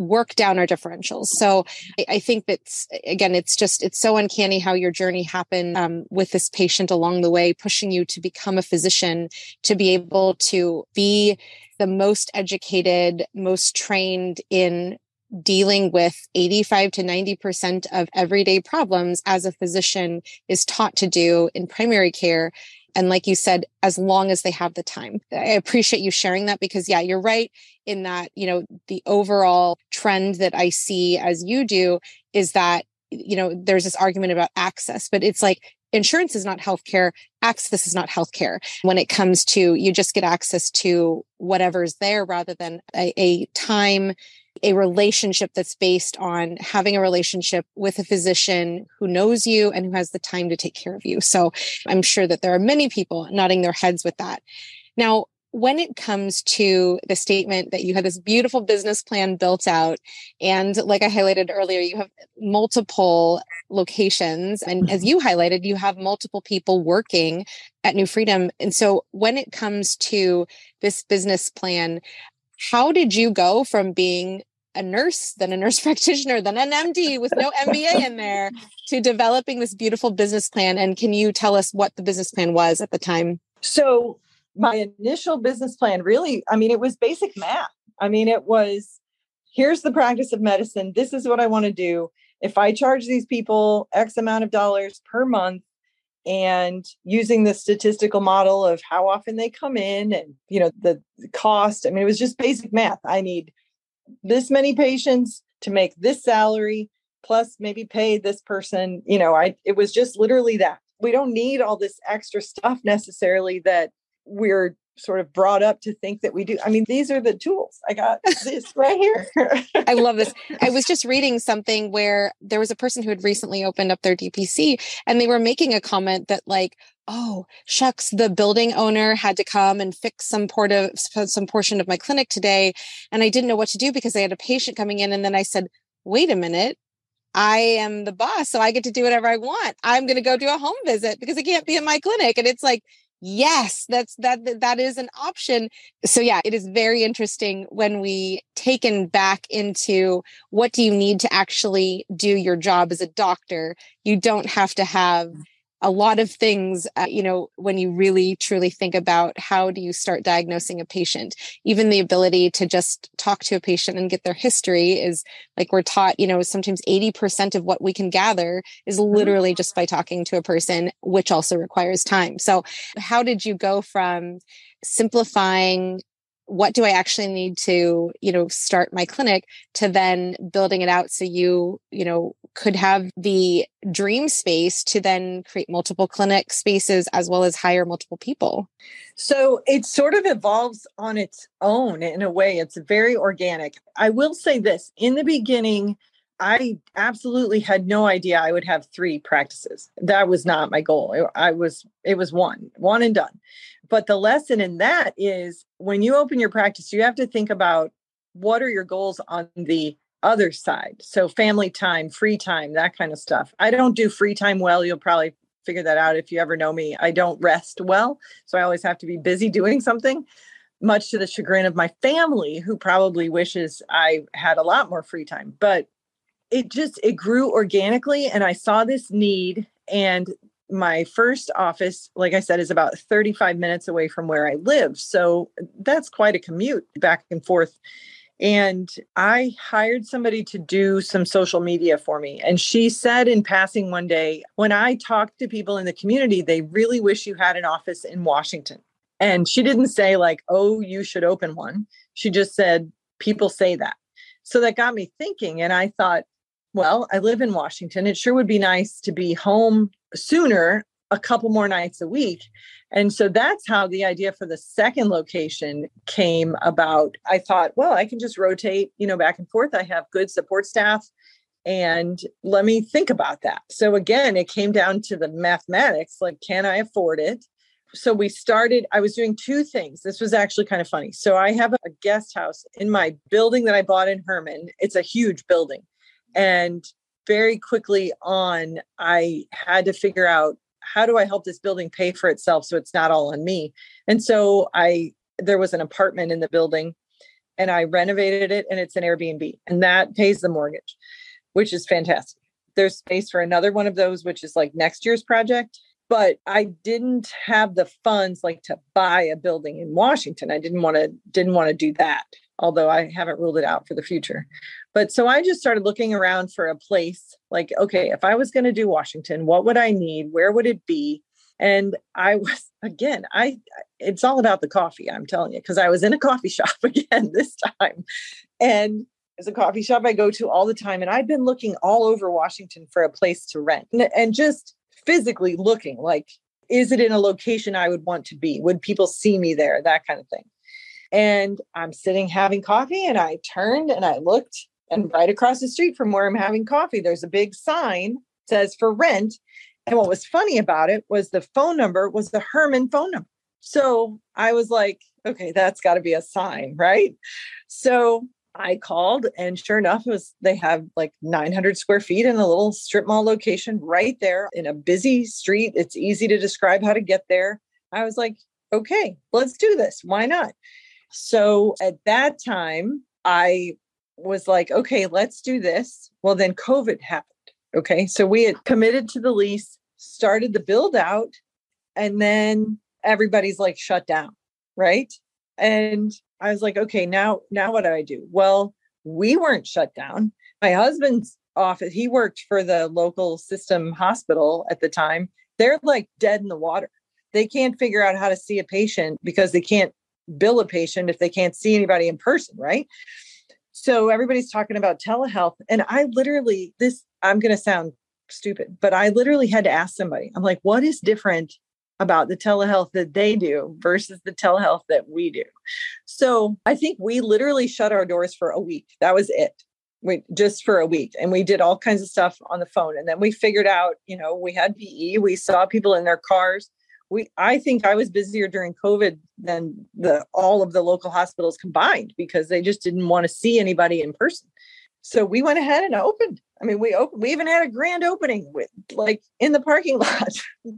work down our differentials. So I, I, think that's again, it's just it's so uncanny how your journey happened um, with this patient along the way, pushing you to become a physician, to be able to be the most educated, most trained in dealing with 85 to 90% of everyday problems as a physician is taught to do in primary care. And like you said, as long as they have the time. I appreciate you sharing that because, yeah, you're right in that, you know, the overall trend that I see as you do is that, you know, there's this argument about access, but it's like insurance is not healthcare access is not healthcare when it comes to you just get access to whatever's there rather than a, a, time a relationship that's based on having a relationship with a physician who knows you and who has the time to take care of you so i'm sure that there are many people nodding their heads with that now when it comes to the statement that you had this beautiful business plan built out, and like I highlighted earlier, you have multiple locations, and as mm-hmm. you highlighted, you have multiple people working at New Freedom. And so, when it comes to this business plan, how did you go from being a nurse, then a nurse practitioner, then an MD with no MBA in there to developing this beautiful business plan? And can you tell us what the business plan was at the time? So, my initial business plan really, I mean, it was basic math. I mean, it was here's the practice of medicine. This is what I want to do. If I charge these people X amount of dollars per month and using the statistical model of how often they come in and, you know, the, cost, I mean, it was just basic math. I need this many patients to make this salary plus maybe pay this person you know i it was just literally that we don't need all this extra stuff necessarily that we're sort of brought up to think that we do. I mean, these are the tools. I got this right here. I love this. I was just reading something where there was a person who had recently opened up their DPC and they were making a comment that, like, oh shucks the building owner had to come and fix some port of some portion of my clinic today and i didn't know what to do because i had a patient coming in and then i said wait a minute. I am the boss so i get to do whatever i want. I'm going to go do a home visit because i can't be in my clinic. And it's like yes that's that that is an option. So yeah it is very interesting when we taken back into what do you need to actually do your job as a doctor? You don't have to have mm. A lot of things, uh, you know, when you really truly think about how do you start diagnosing a patient, even the ability to just talk to a patient and get their history is like we're taught, you know, sometimes 80% of what we can gather is mm-hmm. literally just by talking to a person, which also requires time. So, how did you go from simplifying what do I actually need to, you know, start my clinic to then building it out so you, you know, could have the dream space to then create multiple clinic spaces as well as hire multiple people. So it sort of evolves on its own in a way. It's very organic. I will say this in the beginning, I absolutely had no idea I would have three practices. That was not my goal. I was, it was one, one and done. But the lesson in that is when you open your practice, you have to think about what are your goals on the other side. So family time, free time, that kind of stuff. I don't do free time well. You'll probably figure that out if you ever know me. I don't rest well. So I always have to be busy doing something, much to the chagrin of my family, who probably wishes I had a lot more free time. But it just it grew organically and I saw this need and my first office, like I said, is about 35 minutes away from where I live. So that's quite a commute back and forth. And I hired somebody to do some social media for me. And she said in passing one day, when I talk to people in the community, they really wish you had an office in Washington. And she didn't say, like, oh, you should open one. She just said, people say that. So that got me thinking. And I thought, well, I live in Washington. It sure would be nice to be home sooner a couple more nights a week. And so that's how the idea for the second location came about. I thought, well, I can just rotate, you know, back and forth. I have good support staff and let me think about that. So again, it came down to the mathematics, like can I afford it? So we started I was doing two things. This was actually kind of funny. So I have a guest house in my building that I bought in Hermann. It's a huge building. And very quickly on, I had to figure out how do I help this building pay for itself so it's not all on me. And so I there was an apartment in the building and I renovated it and it's an Airbnb and that pays the mortgage, which is fantastic. There's space for another one of those, which is like next year's project. But I didn't have the funds like to buy a building in Washington. I didn't want to didn't want to do that although I haven't ruled it out for the future. But so I just started looking around for a place like, okay, if I was going to do Washington, what would I need? Where would it be? And I was, again, I, it's all about the coffee, I'm telling you, because I was in a coffee shop again this time. And there's a coffee shop I go to all the time. And I've been looking all over Washington for a place to rent and just physically looking like, is it in a location I would want to be? Would people see me there? That kind of thing. And I'm sitting having coffee and I turned and I looked and right across the street from where I'm having coffee, there's a big sign says for rent. And what was funny about it was the phone number was the Hermann phone number. So I was like, okay, that's got to be a sign, right? So I called and sure enough, it was they have like 900 square feet in a little strip mall location right there in a busy street. It's easy to describe how to get there. I was like, okay, let's do this. Why not? So at that time, I was like, okay, let's do this. Well, then COVID happened. Okay. So we had committed to the lease, started the build out, and then everybody's like shut down. Right. And I was like, okay, now, now what do I do? Well, we weren't shut down. My husband's office, he worked for the local system hospital at the time. They're like dead in the water. They can't figure out how to see a patient because they can't bill a patient if they can't see anybody in person, right? So everybody's talking about telehealth. And I literally, this, I'm going to sound stupid, but I literally had to ask somebody, I'm like, what is different about the telehealth that they do versus the telehealth that we do? So I think we literally shut our doors for a week. That was it. We just for a week and we did all kinds of stuff on the phone. And then we figured out, you know, we had PE, we saw people in their cars we I think I was busier during COVID than the all of the local hospitals combined because they just didn't want to see anybody in person. So we went ahead and opened. I mean, we opened, we even had a grand opening with like in the parking lot,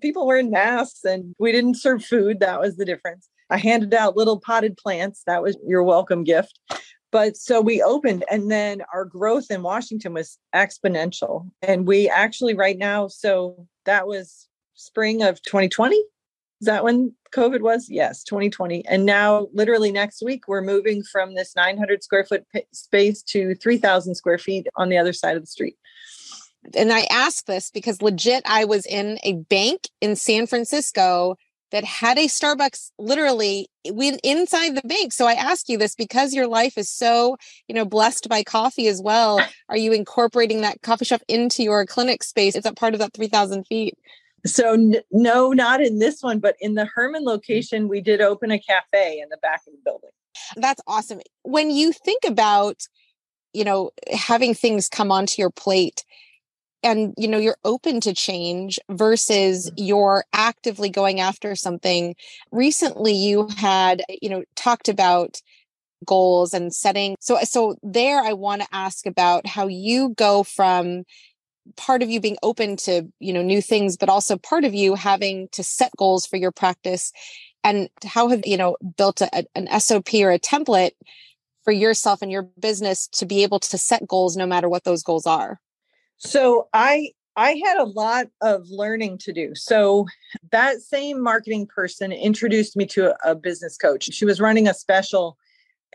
people wearing masks and we didn't serve food. That was the difference. I handed out little potted plants. That was your welcome gift. But so we opened, and then our growth in Washington was exponential. And we actually, right now, so that was spring of 2020. Is that when COVID was? Yes, 2020. And now, literally next week, we're moving from this 900 square foot space to 3,000 square feet on the other side of the street. And I ask this because legit, I was in a bank in San Francisco that had a Starbucks literally inside the bank. So I ask you this because your life is so, you know, blessed by coffee as well. Are you incorporating that coffee shop into your clinic space? Is that part of that 3000 feet? So n- no, not in this one, but in the Hermann location, we did open a cafe in the back of the building. That's awesome. When you think about, you know, having things come onto your plate, and you know you're open to change versus mm-hmm. you're actively going after something recently you had you know talked about goals and setting so so there i want to ask about how you go from part of you being open to you know new things but also part of you having to set goals for your practice and how have you know built a, an sop or a template for yourself and your business to be able to set goals no matter what those goals are so I I had a lot of learning to do. So that same marketing person introduced me to a, a business coach. She was running a special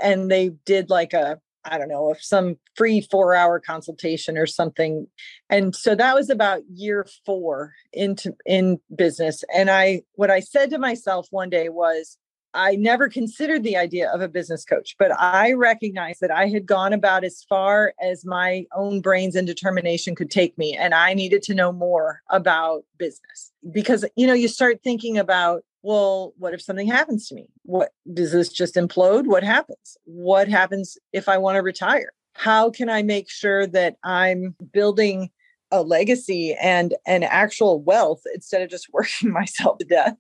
and they did like a I don't know, if some free four hour consultation or something. And so that was about year four into in business. And I what I said to myself one day was, I never considered the idea of a business coach, but I recognized that I had gone about as far as my own brains and determination could take me. And I needed to know more about business because, you know, you start thinking about, well, what if something happens to me? What does this just implode? What happens? What happens if I want to retire? How can I make sure that I'm building a legacy and an actual wealth instead of just working myself to death?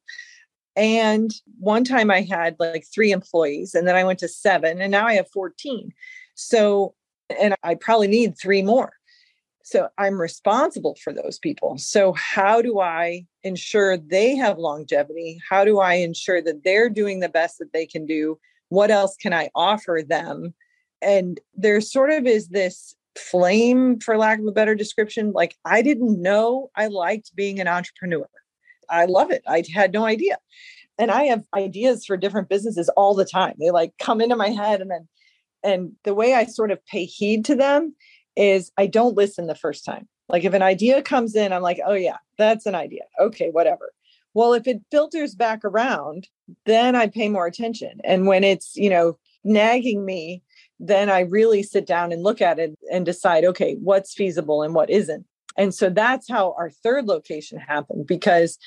And one time I had like three employees, and then I went to seven, and now I have 14. So, and I probably need three more. So I'm responsible for those people. So, how do I ensure they have longevity? How do I ensure that they're doing the best that they can do? What else can I offer them? And there sort of is this flame, for lack of a better description. Like, I didn't know I liked being an entrepreneur. I love it. I had no idea. And I have ideas for different businesses all the time. They like come into my head and then and the way I sort of pay heed to them is I don't listen the first time. Like if an idea comes in, I'm like, oh yeah, that's an idea. Okay, whatever. Well, if it filters back around, then I pay more attention. And when it's, you know, nagging me, then I really sit down and look at it and decide, okay, what's feasible and what isn't. And so that's how our third location happened because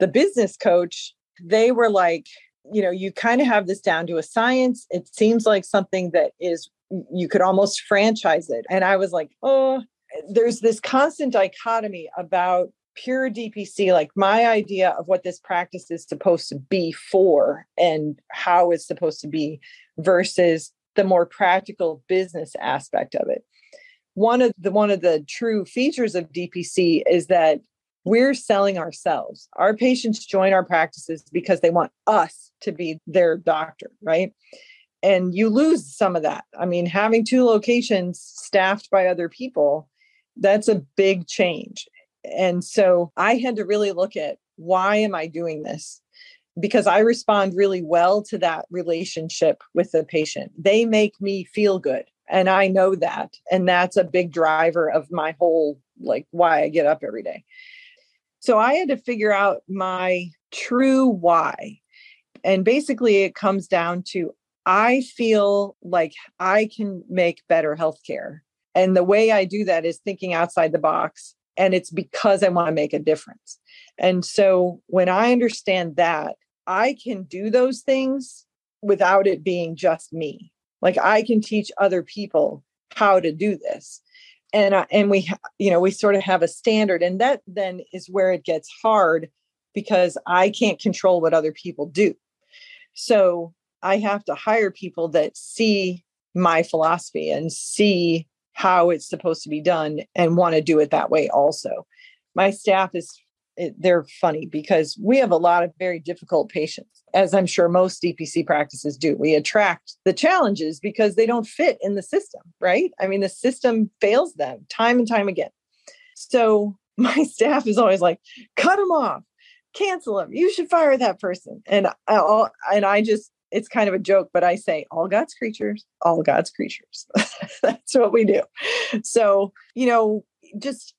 the business coach, they were like, you know, you kind of have this down to a science. It seems like something that is, you could almost franchise it. And I was like, oh, there's this constant dichotomy about pure DPC, like my idea of what this practice is supposed to be for and how it's supposed to be versus the more practical business aspect of it one of the one of the true features of DPC is that we're selling ourselves. Our patients join our practices because they want us to be their doctor, right? And you lose some of that. I mean, having two locations staffed by other people, that's a big change. And so I had to really look at why am I doing this? Because I respond really well to that relationship with the patient. They make me feel good and i know that and that's a big driver of my whole like why i get up every day so i had to figure out my true why and basically it comes down to i feel like i can make better healthcare and the way i do that is thinking outside the box and it's because i want to make a difference. And so when i understand that i can do those things without it being just me. Like i can teach other people how to do this. And uh, and we you know we sort of have a standard and that then is where it gets hard because I can't control what other people do. So I have to hire people that see my philosophy and see how it's supposed to be done and want to do it that way also. My staff is eh, they're funny because we have a lot of very difficult patients as i'm sure most dpc practices do. We attract the challenges because they don't fit in the system right? I mean the system fails them time and time again. So my staff is always like cut them off. Cancel them you should fire that person. And i and i just it's kind of a joke, but I say all God's creatures, all God's creatures. That's what we do. So, you know, just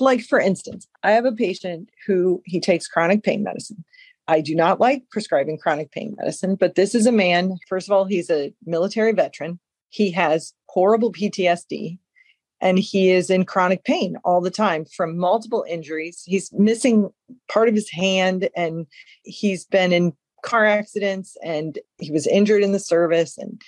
like for instance, I have a patient who he takes chronic pain medicine. I do not like prescribing chronic pain medicine, but this is a man, first of all, he's a military veteran. He has horrible PTSD and he is in chronic pain all the time from multiple injuries. He's missing part of his hand and he's been in car accidents and he was injured in the service. And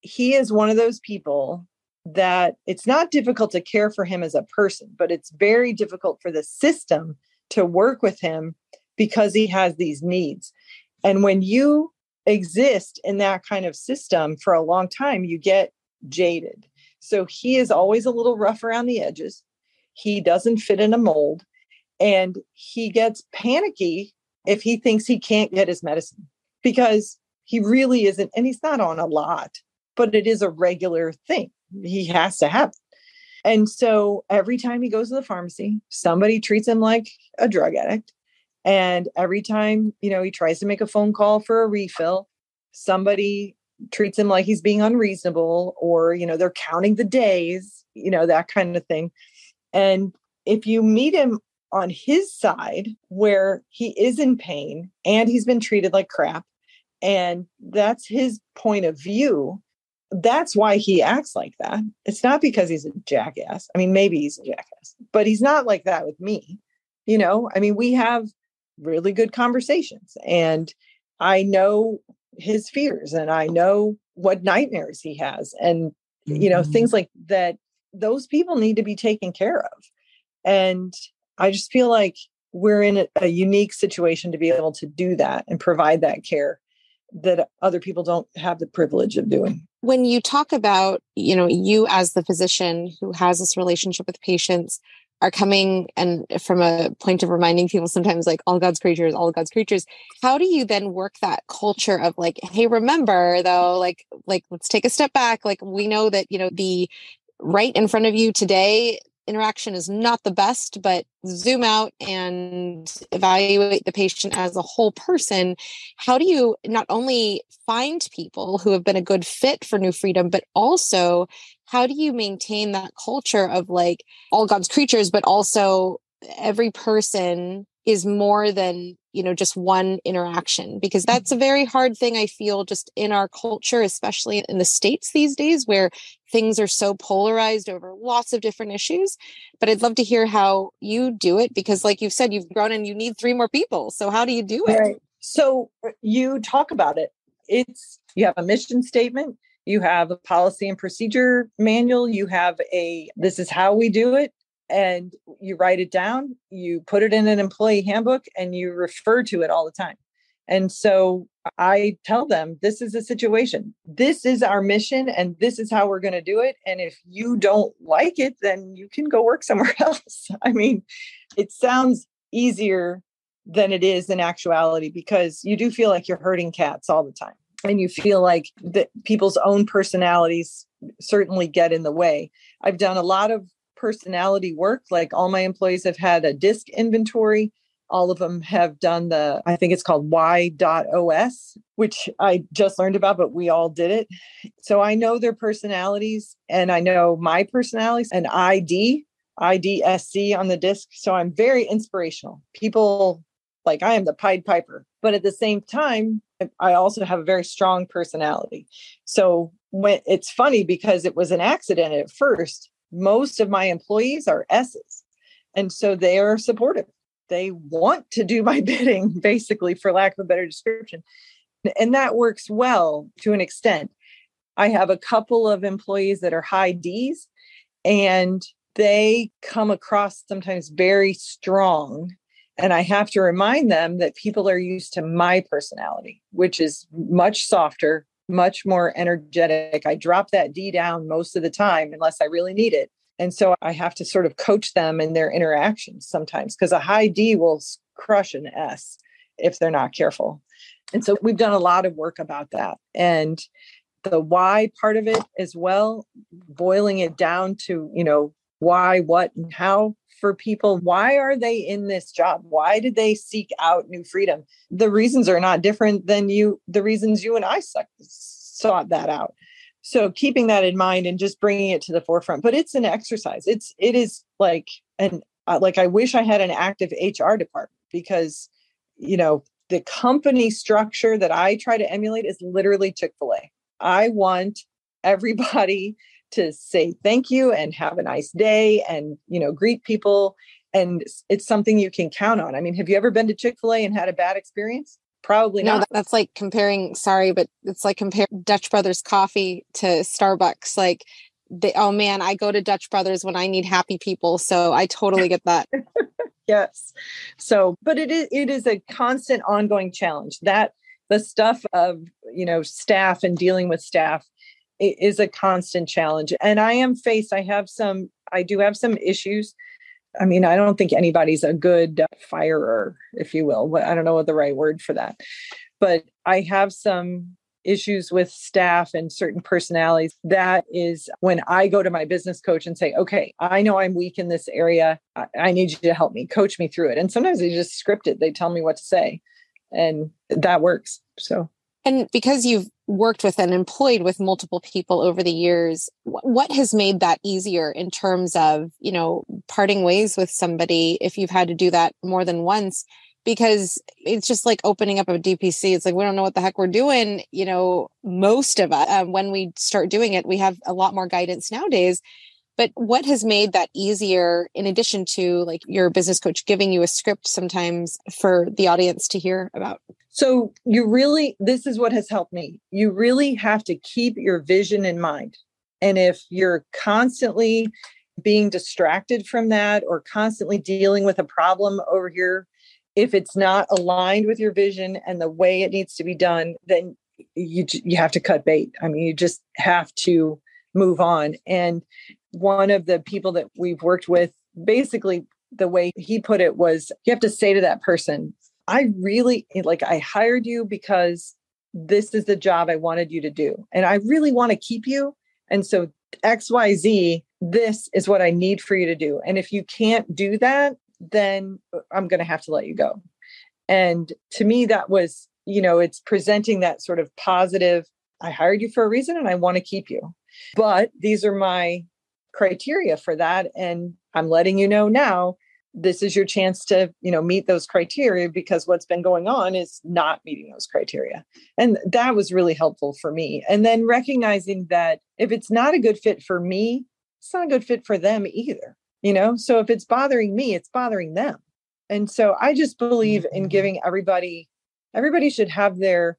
he is one of those people that it's not difficult to care for him as a person, but it's very difficult for the system to work with him because he has these needs. And when you exist in that kind of system for a long time, you get jaded. So he is always a little rough around the edges. He doesn't fit in a mold and he gets panicky if he thinks he can't get his medicine because he really isn't, and he's not on a lot, but it is a regular thing. He has to have it. And so every time he goes to the pharmacy, somebody treats him like a drug addict. And every time, you know, he tries to make a phone call for a refill, somebody treats him like he's being unreasonable or, you know, they're counting the days, you know, that kind of thing. And if you meet him on his side where he is in pain and he's been treated like crap. And that's his point of view. That's why he acts like that. It's not because he's a jackass. I mean maybe he's a jackass but he's not like that with me. You know i mean we have really good conversations and i know his fears and i know what nightmares he has and you know mm-hmm. things like that. Those people need to be taken care of. And I just feel like we're in a, unique situation to be able to do that and provide that care that other people don't have the privilege of doing. When you talk about, you know, you as the physician who has this relationship with patients are coming and from a point of reminding people sometimes like all God's creatures, all God's creatures, how do you then work that culture of like, hey, remember though, like, like let's take a step back. Like we know that, you know, the right in front of you today interaction is not the best, but zoom out and evaluate the patient as a whole person. How do you not only find people who have been a good fit for New Freedom, but also how do you maintain that culture of like all God's creatures, but also every person is more than you know just one interaction because that's a very hard thing i feel just in our culture especially in the states these days where things are so polarized over lots of different issues. But i'd love to hear how you do it because like you've said you've grown and you need three more people so how do you do it? Right. so uh, you talk about it. It's you have a mission statement you have a policy and procedure manual you have a this is how we do it and you write it down, you put it in an employee handbook, and you refer to it all the time. And so I tell them this is a situation. This is our mission, and this is how we're going to do it. And if you don't like it, then you can go work somewhere else. I mean, it sounds easier than it is in actuality because you do feel like you're hurting cats all the time. And you feel like that people's own personalities certainly get in the way. I've done a lot of personality work. Like all my employees have had a disc inventory. All of them have done the, I think it's called Y.OS, which I just learned about, but we all did it. So I know their personalities and I know my personalities and ID, IDSC on the disc. So I'm very inspirational. People like I am the Pied Piper, but at the same time, I also have a very strong personality. So when it's funny because it was an accident at first, most of my employees are S's. And so they are supportive. They want to do my bidding, basically, for lack of a better description. And that works well to an extent. I have a couple of employees that are high D's, and they come across sometimes very strong And I have to remind them that people are used to my personality, which is much softer, much more energetic. I drop that D down most of the time unless I really need it. And so I have to sort of coach them in their interactions sometimes because a high D will crush an S if they're not careful. And so we've done a lot of work about that. And the why part of it as well, boiling it down to, you know, why, what, and how for people. Why are they in this job? Why did they seek out new freedom? The reasons are not different than you, the reasons you and I suck, sought that out. So keeping that in mind and just bringing it to the forefront. But it's an exercise. It's it is like an uh, like I wish I had an active HR department because you know the company structure that I try to emulate is literally Chick Fil A. I want everybody to say thank you and have a nice day and you know greet people and it's something you can count on. I mean have you ever been to chick-fil-a and had a bad experience? Probably no, not. that's like comparing sorry but it's like compare dutch brothers coffee to starbucks like they, oh man i go to dutch brothers when i need happy people so i totally get that. Yes. So but it is it is a constant ongoing challenge. That the stuff of you know staff and dealing with staff is a constant challenge. And I am faced, I have some, I do have some issues. I mean, I don't think anybody's a good firer, if you will. I don't know what the right word for that. But I have some issues with staff and certain personalities. That is when I go to my business coach and say, okay, I know I'm weak in this area. I, I need you to help me, coach me through it. And sometimes they just script it, they tell me what to say. And that works. So and because you've worked with and employed with multiple people over the years, what has made that easier in terms of, you know, parting ways with somebody if you've had to do that more than once? Because it's just like opening up a DPC. It's like, we don't know what the heck we're doing. You know, most of us, uh, when we start doing it, we have a lot more guidance nowadays. But what has made that easier in addition to like your business coach giving you a script sometimes for the audience to hear about? So you really, this is what has helped me. You really have to keep your vision in mind. And if you're constantly being distracted from that or constantly dealing with a problem over here, if it's not aligned with your vision and the way it needs to be done, then you you have to cut bait. I mean, you just have to move on. And one of the people that we've worked with, basically the way he put it was you have to say to that person, I really like, I hired you because this is the job I wanted you to do. And I really want to keep you. And so, XYZ, this is what I need for you to do. And if you can't do that, then I'm going to have to let you go. And to me, that was, you know, it's presenting that sort of positive I hired you for a reason and I want to keep you. But these are my criteria for that. And I'm letting you know now this is your chance to you know meet those criteria because what's been going on is not meeting those criteria and that was really helpful for me and then recognizing that if it's not a good fit for me it's not a good fit for them either you know so if it's bothering me it's bothering them and so i just believe in mm-hmm. giving everybody everybody should have their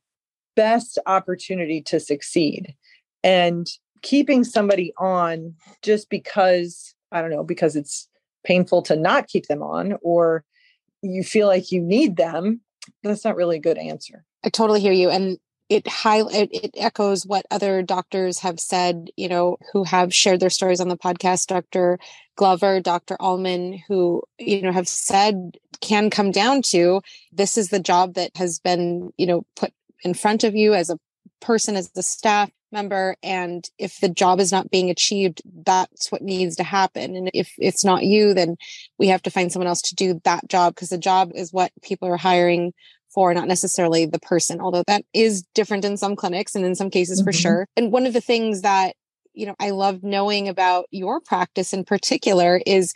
best opportunity to succeed and keeping somebody on just because i don't know because it's painful to not keep them on or you feel like you need them that's not really a good answer. I totally hear you and it high it, it echoes what other doctors have said you know who have shared their stories on the podcast. Dr glover dr allman who you know have said can come down to this is the job that has been you know put in front of you as a person as the staff member and if the job is not being achieved that's what needs to happen and if it's not you then we have to find someone else to do that job because the job is what people are hiring for not necessarily the person although that is different in some clinics and in some cases mm-hmm. for sure and one of the things that you know i love knowing about your practice in particular is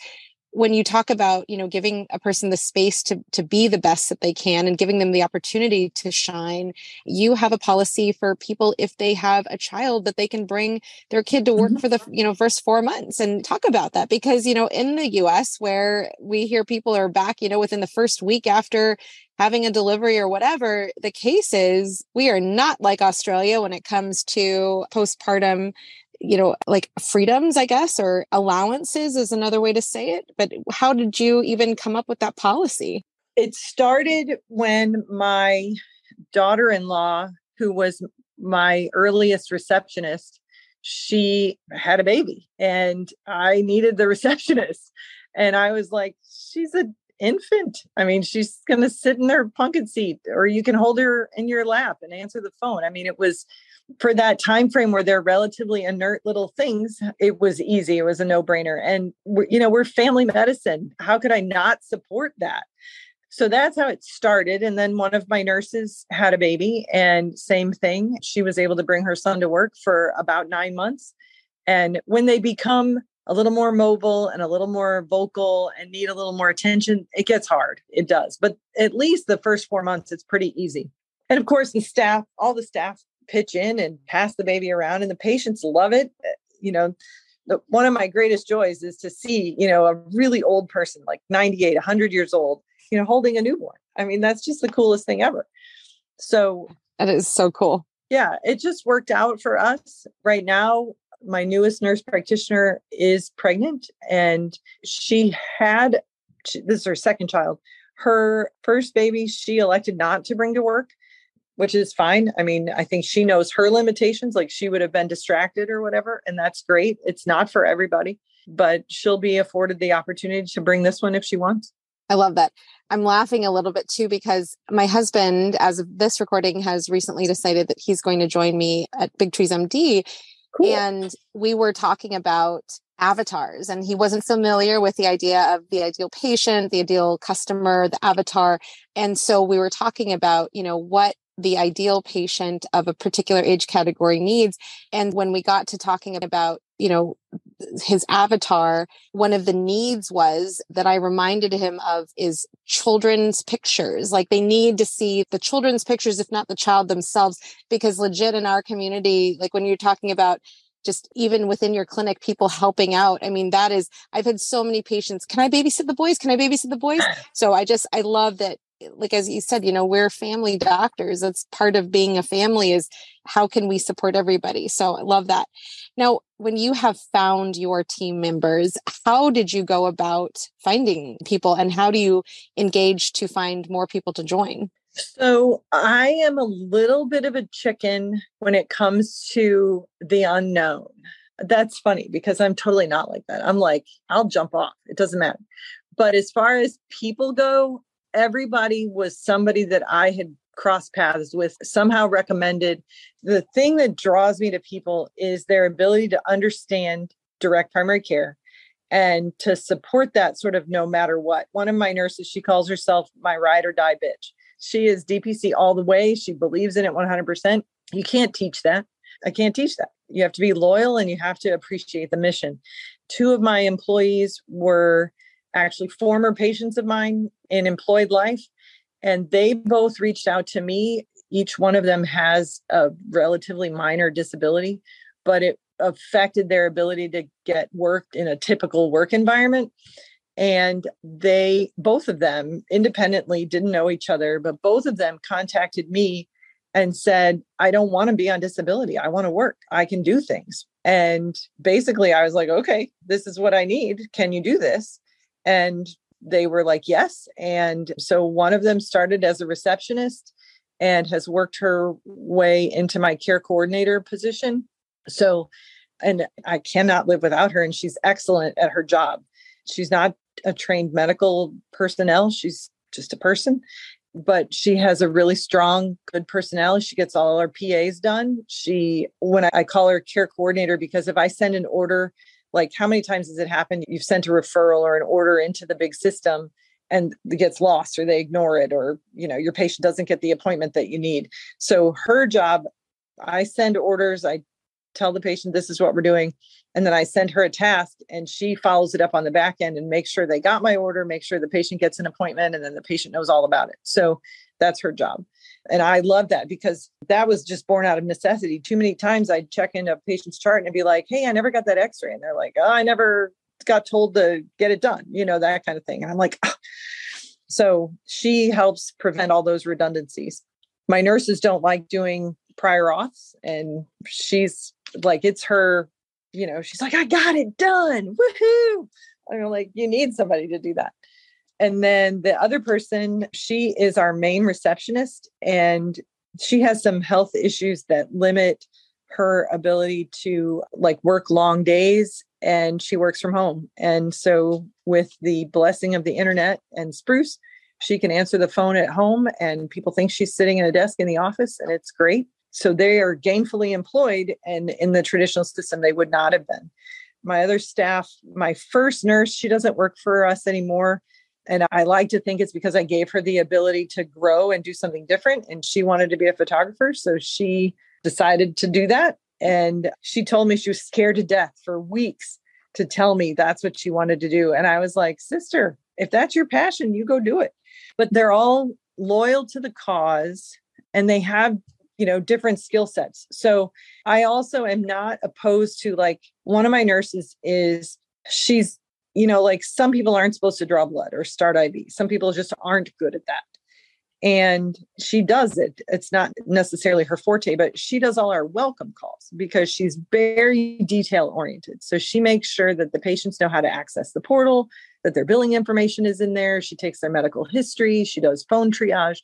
when you talk about you know giving a person the space to to be the best that they can and giving them the opportunity to shine you have a policy for people if they have a child that they can bring their kid to work mm-hmm. for the you know first 4 months and talk about that because you know in the US where we hear people are back you know within the first week after having a delivery or whatever the case is we are not like Australia when it comes to postpartum you know, like freedoms, I guess, or allowances is another way to say it. But how did you even come up with that policy? It started when my daughter in law, who was my earliest receptionist, she had a baby and I needed the receptionist. And I was like, she's an infant. I mean, she's going to sit in their pumpkin seat, or you can hold her in your lap and answer the phone. I mean, it was for that time frame where they're relatively inert little things it was easy it was a no-brainer and you know we're family medicine how could i not support that so that's how it started. And then one of my nurses had a baby, and same thing. She was able to bring her son to work for about nine months. And when they become a little more mobile and a little more vocal and need a little more attention, it gets hard. It does. But at least the first four months, it's pretty easy. And of course, the staff, all the staff pitch in and pass the baby around, and the patients love it. Eh, you know, the, one of my greatest joys is to see, you know, a really old person, like 98, 100 years old, you know, holding a newborn. I mean, that's just the coolest thing ever. So that is so cool. Yeah, it just worked out for us. Right now, my newest nurse practitioner is pregnant and she had this is her second child. Her first baby, she elected not to bring to work, which is fine. I mean, I think she knows her limitations, like she would have been distracted or whatever, and that's great. It's not for everybody, but she'll be afforded the opportunity to bring this one if she wants. I love that. I'm laughing a little bit too because my husband, as of this recording, has recently decided that he's going to join me at Big Trees MD. Cool. And we were talking about avatars, and he wasn't familiar with the idea of the ideal patient, the ideal customer, the avatar. And so we were talking about, you know, what the ideal patient of a particular age category needs. And when we got to talking about, you know, his avatar, one of the needs was that I reminded him of is children's pictures. Like they need to see the children's pictures, if not the child themselves, because legit in our community, like when you're talking about just even within your clinic, people helping out. I mean, that is, I've had so many patients. Can I babysit the boys? Can I babysit the boys? So I just, I love that like as you said you know we're family doctors that's part of being a family is how can we support everybody so i love that. Now when you have found your team members how did you go about finding people and how do you engage to find more people to join? So i am a little bit of a chicken when it comes to the unknown. That's funny because i'm totally not like that. I'm like i'll jump off. It doesn't matter. But as far as people go everybody was somebody that I had crossed paths with, somehow recommended. The thing that draws me to people is their ability to understand direct primary care and to support that sort of no matter what. One of my nurses, she calls herself my ride or die bitch. She is DPC all the way. She believes in it 100%. You can't teach that. I can't teach that. You have to be loyal and you have to appreciate the mission. Two of my employees were actually former patients of mine in employed life. And they both reached out to me. Each one of them has a relatively minor disability, but it affected their ability to get work in a typical work environment. And they, both of them independently didn't know each other, but both of them contacted me and said, I don't want to be on disability. I want to work. I can do things. And basically, I was like, okay, this is what I need. Can you do this? And they were like, yes. And so one of them started as a receptionist and has worked her way into my care coordinator position. So, and I cannot live without her. And she's excellent at her job. She's not a trained medical personnel, she's just a person, but she has a really strong, good personality. She gets all our PAs done. She, when I call her care coordinator, because if I send an order like how many times has it happened you've sent a referral or an order into the big system and it gets lost or they ignore it or you know your patient doesn't get the appointment that you need? So her job i send orders i tell the patient this is what we're doing and then i send her a task and she follows it up on the back end and makes sure they got my order make sure the patient gets an appointment and then the patient knows all about it. So that's her job and I love that because that was just born out of necessity. Too many times I'd check in a patient's chart and I'd be like, hey, I never got that x ray. And they're like, oh, I never got told to get it done, you know, that kind of thing. And I'm like, oh. so she helps prevent all those redundancies. My nurses don't like doing prior auths, and she's like, it's her, you know, she's like, I got it done. Woohoo. I'm like, you need somebody to do that. And then the other person, she is our main receptionist and she has some health issues that limit her ability to like work long days and she works from home. And so with the blessing of the internet and Spruce, she can answer the phone at home and people think she's sitting at a desk in the office and it's great. So they are gainfully employed and in the traditional system they would not have been. My other staff, my first nurse, she doesn't work for us anymore. And I like to think it's because I gave her the ability to grow and do something different. And she wanted to be a photographer. So she decided to do that. And she told me she was scared to death for weeks to tell me that's what she wanted to do. And I was like, sister, if that's your passion, you go do it. But they're all loyal to the cause and they have you know different skill sets so i also am not opposed to like one of my nurses is she's you know, like some people aren't supposed to draw blood or start IV. Some people just aren't good at that. And she does it. It's not necessarily her forte, but she does all our welcome calls because she's very detail oriented. So she makes sure that the patients know how to access the portal, that their billing information is in there. She takes their medical history, she does phone triage.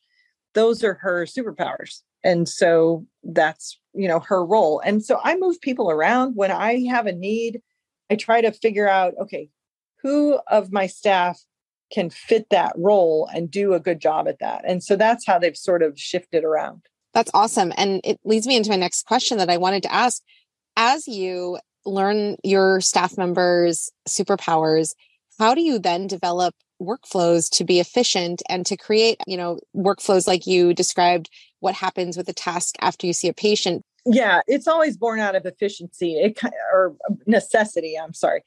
Those are her superpowers. And so that's, you know, her role. And so I move people around when I have a need. I try to figure out, okay, who of my staff can fit that role and do a good job at that. And so that's how they've sort of shifted around. That's awesome. And it leads me into my next question that I wanted to ask. As you learn your staff members' superpowers, how do you then develop workflows to be efficient and to create, you know, workflows like you described what happens with a task after you see a patient? Yeah, it's always born out of efficiency it, or um, necessity. I'm sorry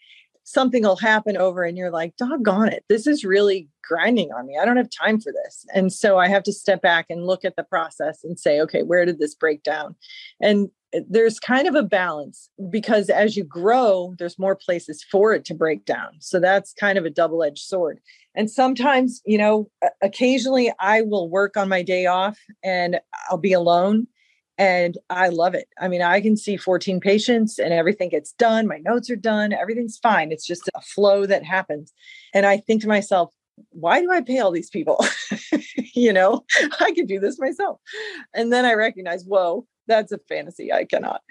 something will happen over and you're like, doggone it, this is really grinding on me. I don't have time for this. And so I have to step back and look at the process and say, okay, where did this break down? And eh, there's kind of a balance because as you grow, there's more places for it to break down. So that's kind of a double edged sword. And sometimes, you know, occasionally I will work on my day off and I'll be alone and I love it. I mean, I can see 14 patients and everything gets done. My notes are done. Everything's fine. It's just a flow that happens. And I think to myself, why do I pay all these people? you know, I could do this myself. And then I recognize, whoa, that's a fantasy. I cannot.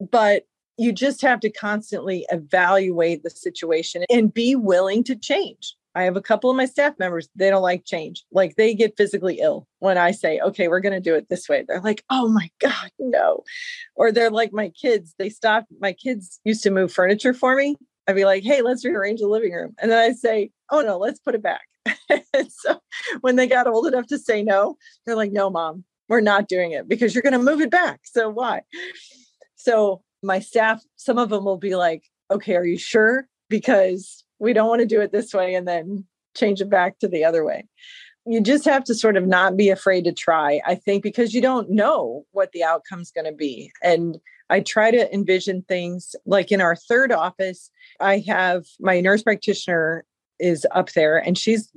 But you just have to constantly evaluate the situation and be willing to change. I have a couple of my staff members, they don't like change. Like they get physically ill when I say, okay, we're going to do it this way. They're like, oh my God, no. Or they're like my kids. They stopped. My kids used to move furniture for me. I'd be like, hey, let's rearrange the living room. And then I say, oh no, let's put it back. so when they got old enough to say no, they're like, no, mom, we're not doing it because you're going to move it back. So why? So my staff, some of them will be like, okay, are you sure? Because we don't want to do it this way and then change it back to the other way. You just have to sort of not be afraid to try i think because you don't know what the outcome's going to be. And i try to envision things like in our third office i have my nurse practitioner is up there and she's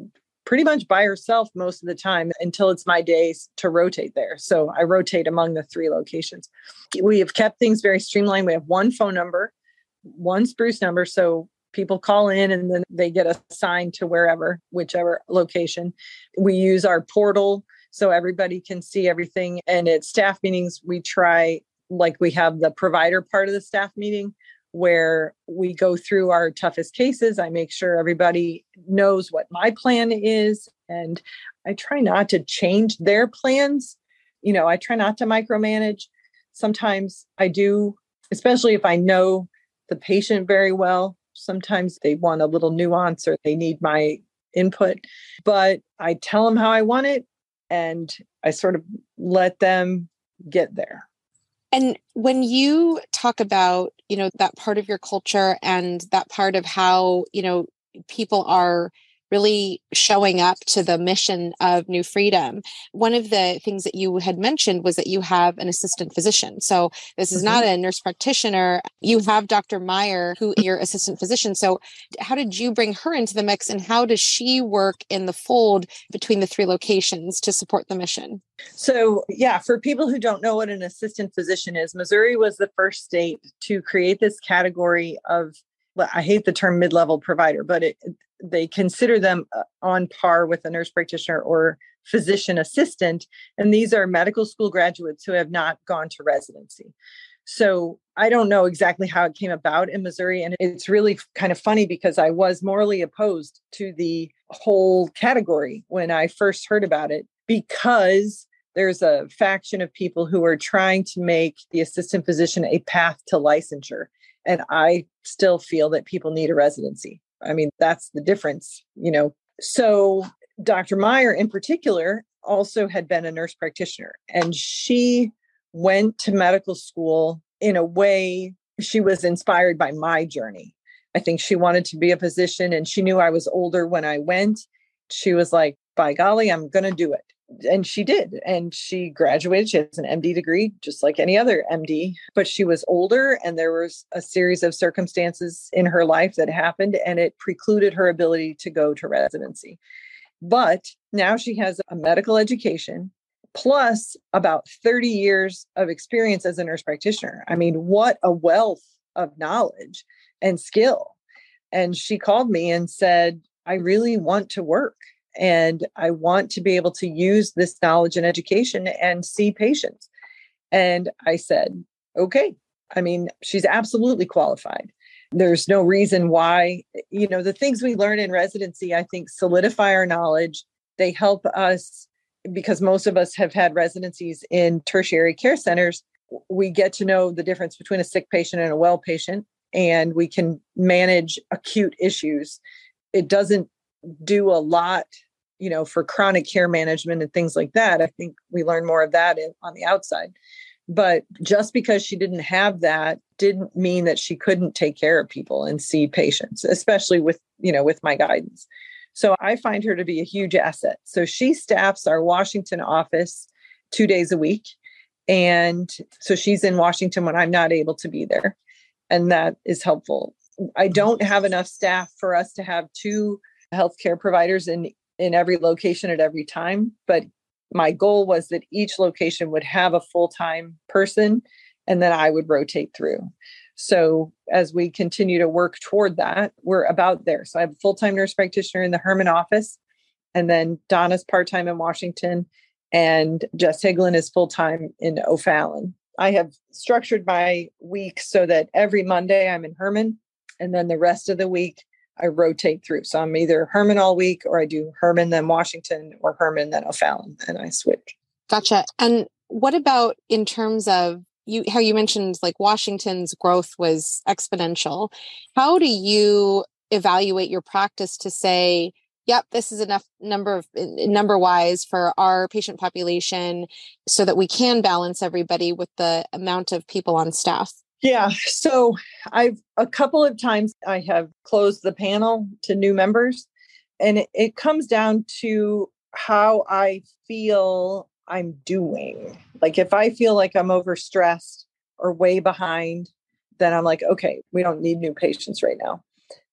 pretty much by herself most of the time until it's my days to rotate there. So i rotate among the three locations. We have kept things very streamlined. We have one phone number one spruce number so people call in and then they get assigned to wherever, whichever location. We use our portal so everybody can see everything. And at staff meetings, we try, like we have the provider part of the staff meeting where we go through our toughest cases. I make sure everybody knows what my plan is. And I try not to change their plans. You know, I try not to micromanage. Sometimes I do, especially if I know the patient very well Sometimes they want a little nuance or they need my input, but I tell them how I want it and I sort of let them get there. And when you talk about, you know, that part of your culture and that part of how, you know, people are really showing up to the mission of New Freedom. One of the things that you had mentioned was that you have an assistant physician. So this is mm-hmm. not a nurse practitioner. You have Dr. Meyer, who your assistant physician. So how did you bring her into the mix and how does she work in the fold between the three locations to support the mission? So, yeah, for people who don't know what an assistant physician is, Missouri was the first state to create this category of I hate the term mid-level provider, but it, they consider them uh, on par with a nurse practitioner or physician assistant. And these are medical school graduates who have not gone to residency. So I don't know exactly how it came about in Missouri. And it's really kind of funny because I was morally opposed to the whole category when I first heard about it because there's a faction of people who are trying to make the assistant physician a path to licensure. And I still feel that people need a residency. I mean, that's the difference, you know. So Dr. Meyer, in particular, also had been a nurse practitioner, and she went to medical school in a way she was inspired by my journey. I think she wanted to be a physician, and she knew I was older when I went. She was like, by golly, I'm going to do it and she did and she graduated. She has an md degree just like any other md but she was older and there was a series of circumstances in her life that happened and it precluded her ability to go to residency. But now she has a medical education plus about 30 years of experience as a nurse practitioner. I mean what a wealth of knowledge and skill. And she called me and said i really want to work and I want to be able to use this knowledge and education and see patients. And I said, okay. I mean, she's absolutely qualified. There's no reason why, you know, the things we learn in residency, I think, solidify our knowledge. They help us because most of us have had residencies in tertiary care centers. We get to know the difference between a sick patient and a well patient, and we can manage acute issues. It doesn't do a lot you know for chronic care management and things like that i think we learn more of that in, on the outside. But just because she didn't have that didn't mean that she couldn't take care of people and see patients especially with you know with my guidance. So i find her to be a huge asset. So she staffs our washington office two days a week and so she's in washington when i'm not able to be there and that is helpful. I don't have enough staff for us to have two healthcare providers in in every location at every time but my goal was that each location would have a full-time person and then i would rotate through. So as we continue to work toward that we're about there. So i have a full-time nurse practitioner in the Hermann office and then donna's part-time in washington and jess higlin is full-time in o'fallon. I have structured my week so that every monday i'm in Hermann, and then the rest of the week I rotate through. So I'm either Hermann all week or I do Hermann, then Washington, or Hermann, then O'Fallon, and I switch. Gotcha. And what about in terms of you how you mentioned like Washington's growth was exponential. How do you evaluate your practice to say, yep, this is enough number of number wise for our patient population so that we can balance everybody with the amount of people on staff? Yeah. So I've a couple of times I have closed the panel to new members, and it, it comes down to how I feel I'm doing. Like if I feel like I'm overstressed or way behind, then I'm like, okay, we don't need new patients right now.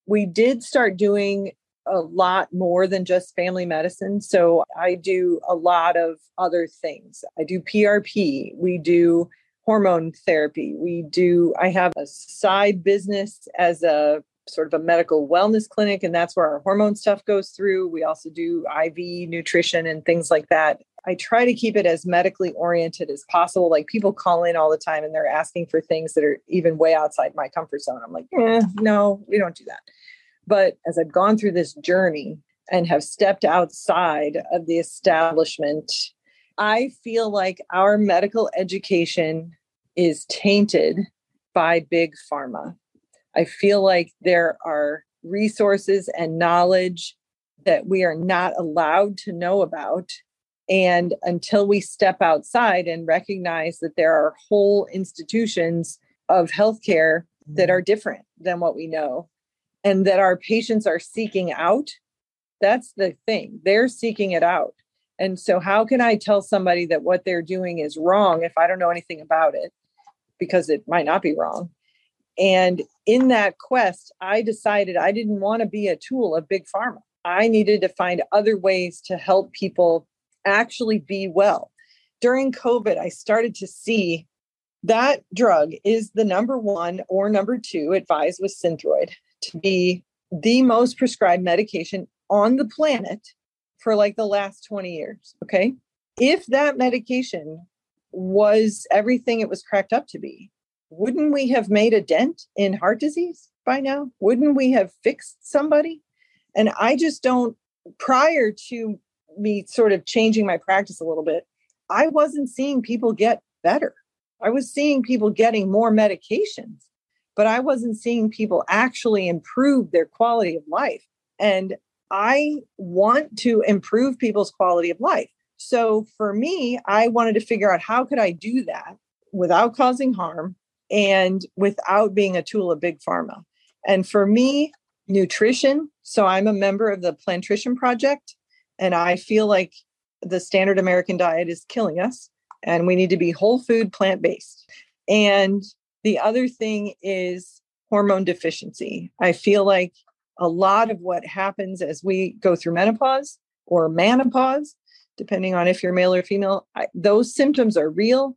We did start doing a lot more than just family medicine. So I do a lot of other things. I do PRP. We do hormone therapy. We do, I have a side business as a sort of a medical wellness clinic, and that's where our hormone stuff goes through. We also do IV nutrition and things like that. I try to keep it as medically oriented as possible. Like people call in all the time and they're asking for things that are even way outside my comfort zone. I'm like, eh, no, we don't do that. But as I've gone through this journey and have stepped outside of the establishment I feel like our medical education is tainted by big pharma. I feel like there are resources and knowledge that we are not allowed to know about. And until we step outside and recognize that there are whole institutions of healthcare that mm. are different than what we know and that our patients are seeking out, that's the thing. They're seeking it out. And so, how can I tell somebody that what they're doing is wrong if I don't know anything about it? Because it might not be wrong. And in that quest, I decided I didn't want to be a tool of big pharma. I needed to find other ways to help people actually be well. During COVID, I started to see that drug is the number one or number two advised with Synthroid to be the most prescribed medication on the planet for like the last 20 years. Okay. If that medication was everything it was cracked up to be, wouldn't we have made a dent in heart disease by now? Wouldn't we have fixed somebody? And I just don't, prior to me sort of changing my practice a little bit, I wasn't seeing people get better. I was seeing people getting more medications, but I wasn't seeing people actually improve their quality of life. And I want to improve people's quality of life. So for me, I wanted to figure out how could I do that without causing harm and without being a tool of big pharma. And for me, nutrition. So I'm a member of the Plantrician Project, and I feel like the standard American diet is killing us, and we need to be whole food, plant based. And the other thing is hormone deficiency. I feel like a lot of what happens as we go through menopause or menopause, depending on if you're male or female, I, those symptoms are real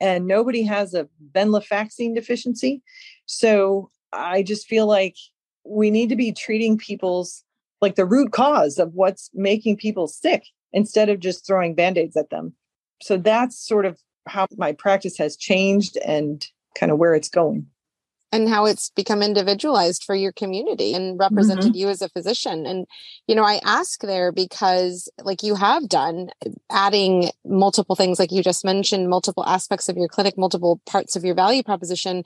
and nobody has a venlafaxine deficiency. So I just feel like we need to be treating people's like the root cause of what's making people sick instead of just throwing band-aids at them. So that's sort of how my practice has changed and kind of where it's going and how it's become individualized for your community and represented mm-hmm. you as a physician. And you know i ask there because like you have done adding multiple things like you just mentioned multiple aspects of your clinic multiple parts of your value proposition